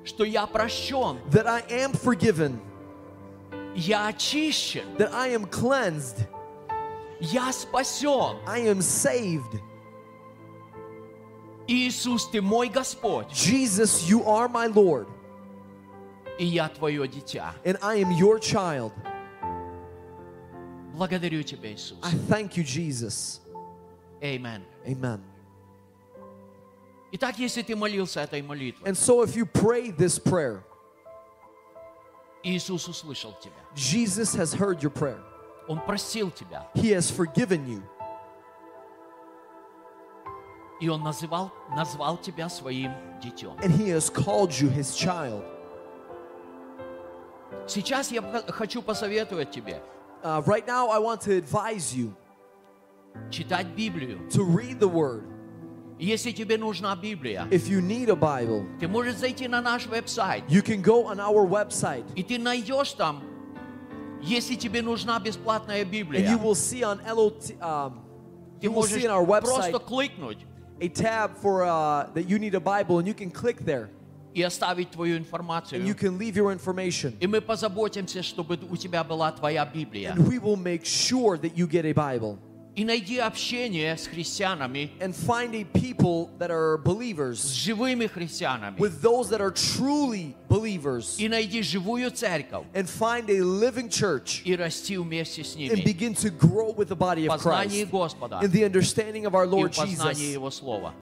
что я прощен, that I am forgiven, я очищен, that I am cleansed, я спасен. I am saved. Иисус, Ты мой Господь, Jesus, you are my Lord, и я Твое дитя. and I am your child. Благодарю Тебя, Иисус. I thank you, Jesus. Amen. Amen. Итак, если ты молился этой молитвой, And so, if you pray this prayer, Иисус услышал тебя. Jesus has heard your prayer. Он простил тебя. He has forgiven you. И Он называл, назвал тебя своим детем. And He has called you His child. Сейчас я хочу посоветовать тебе Uh, right now, I want to advise you читать Библию. to read the Word. Если тебе нужна Библия, If you need a Bible, ты можешь зайти на наш веб-сайт, you can go on our website и ты найдешь там, если тебе нужна бесплатная and Библия, you will see on LOT, um, ты you will можешь see on our website просто кликнуть a tab for uh, that you need a Bible, and you can click there и оставить твою and you информацию. can leave your information. И мы позаботимся, чтобы у тебя была твоя Библия. And we will make sure that you get a Bible. И найди общение с христианами, And find a people that are с believers живыми христианами. with those that are truly believers. И найди живую церковь. And find a living church И расти вместе с and ними. begin to grow with the body В of познании Christ Господа in the understanding of our и Lord в познании Jesus Его Слова.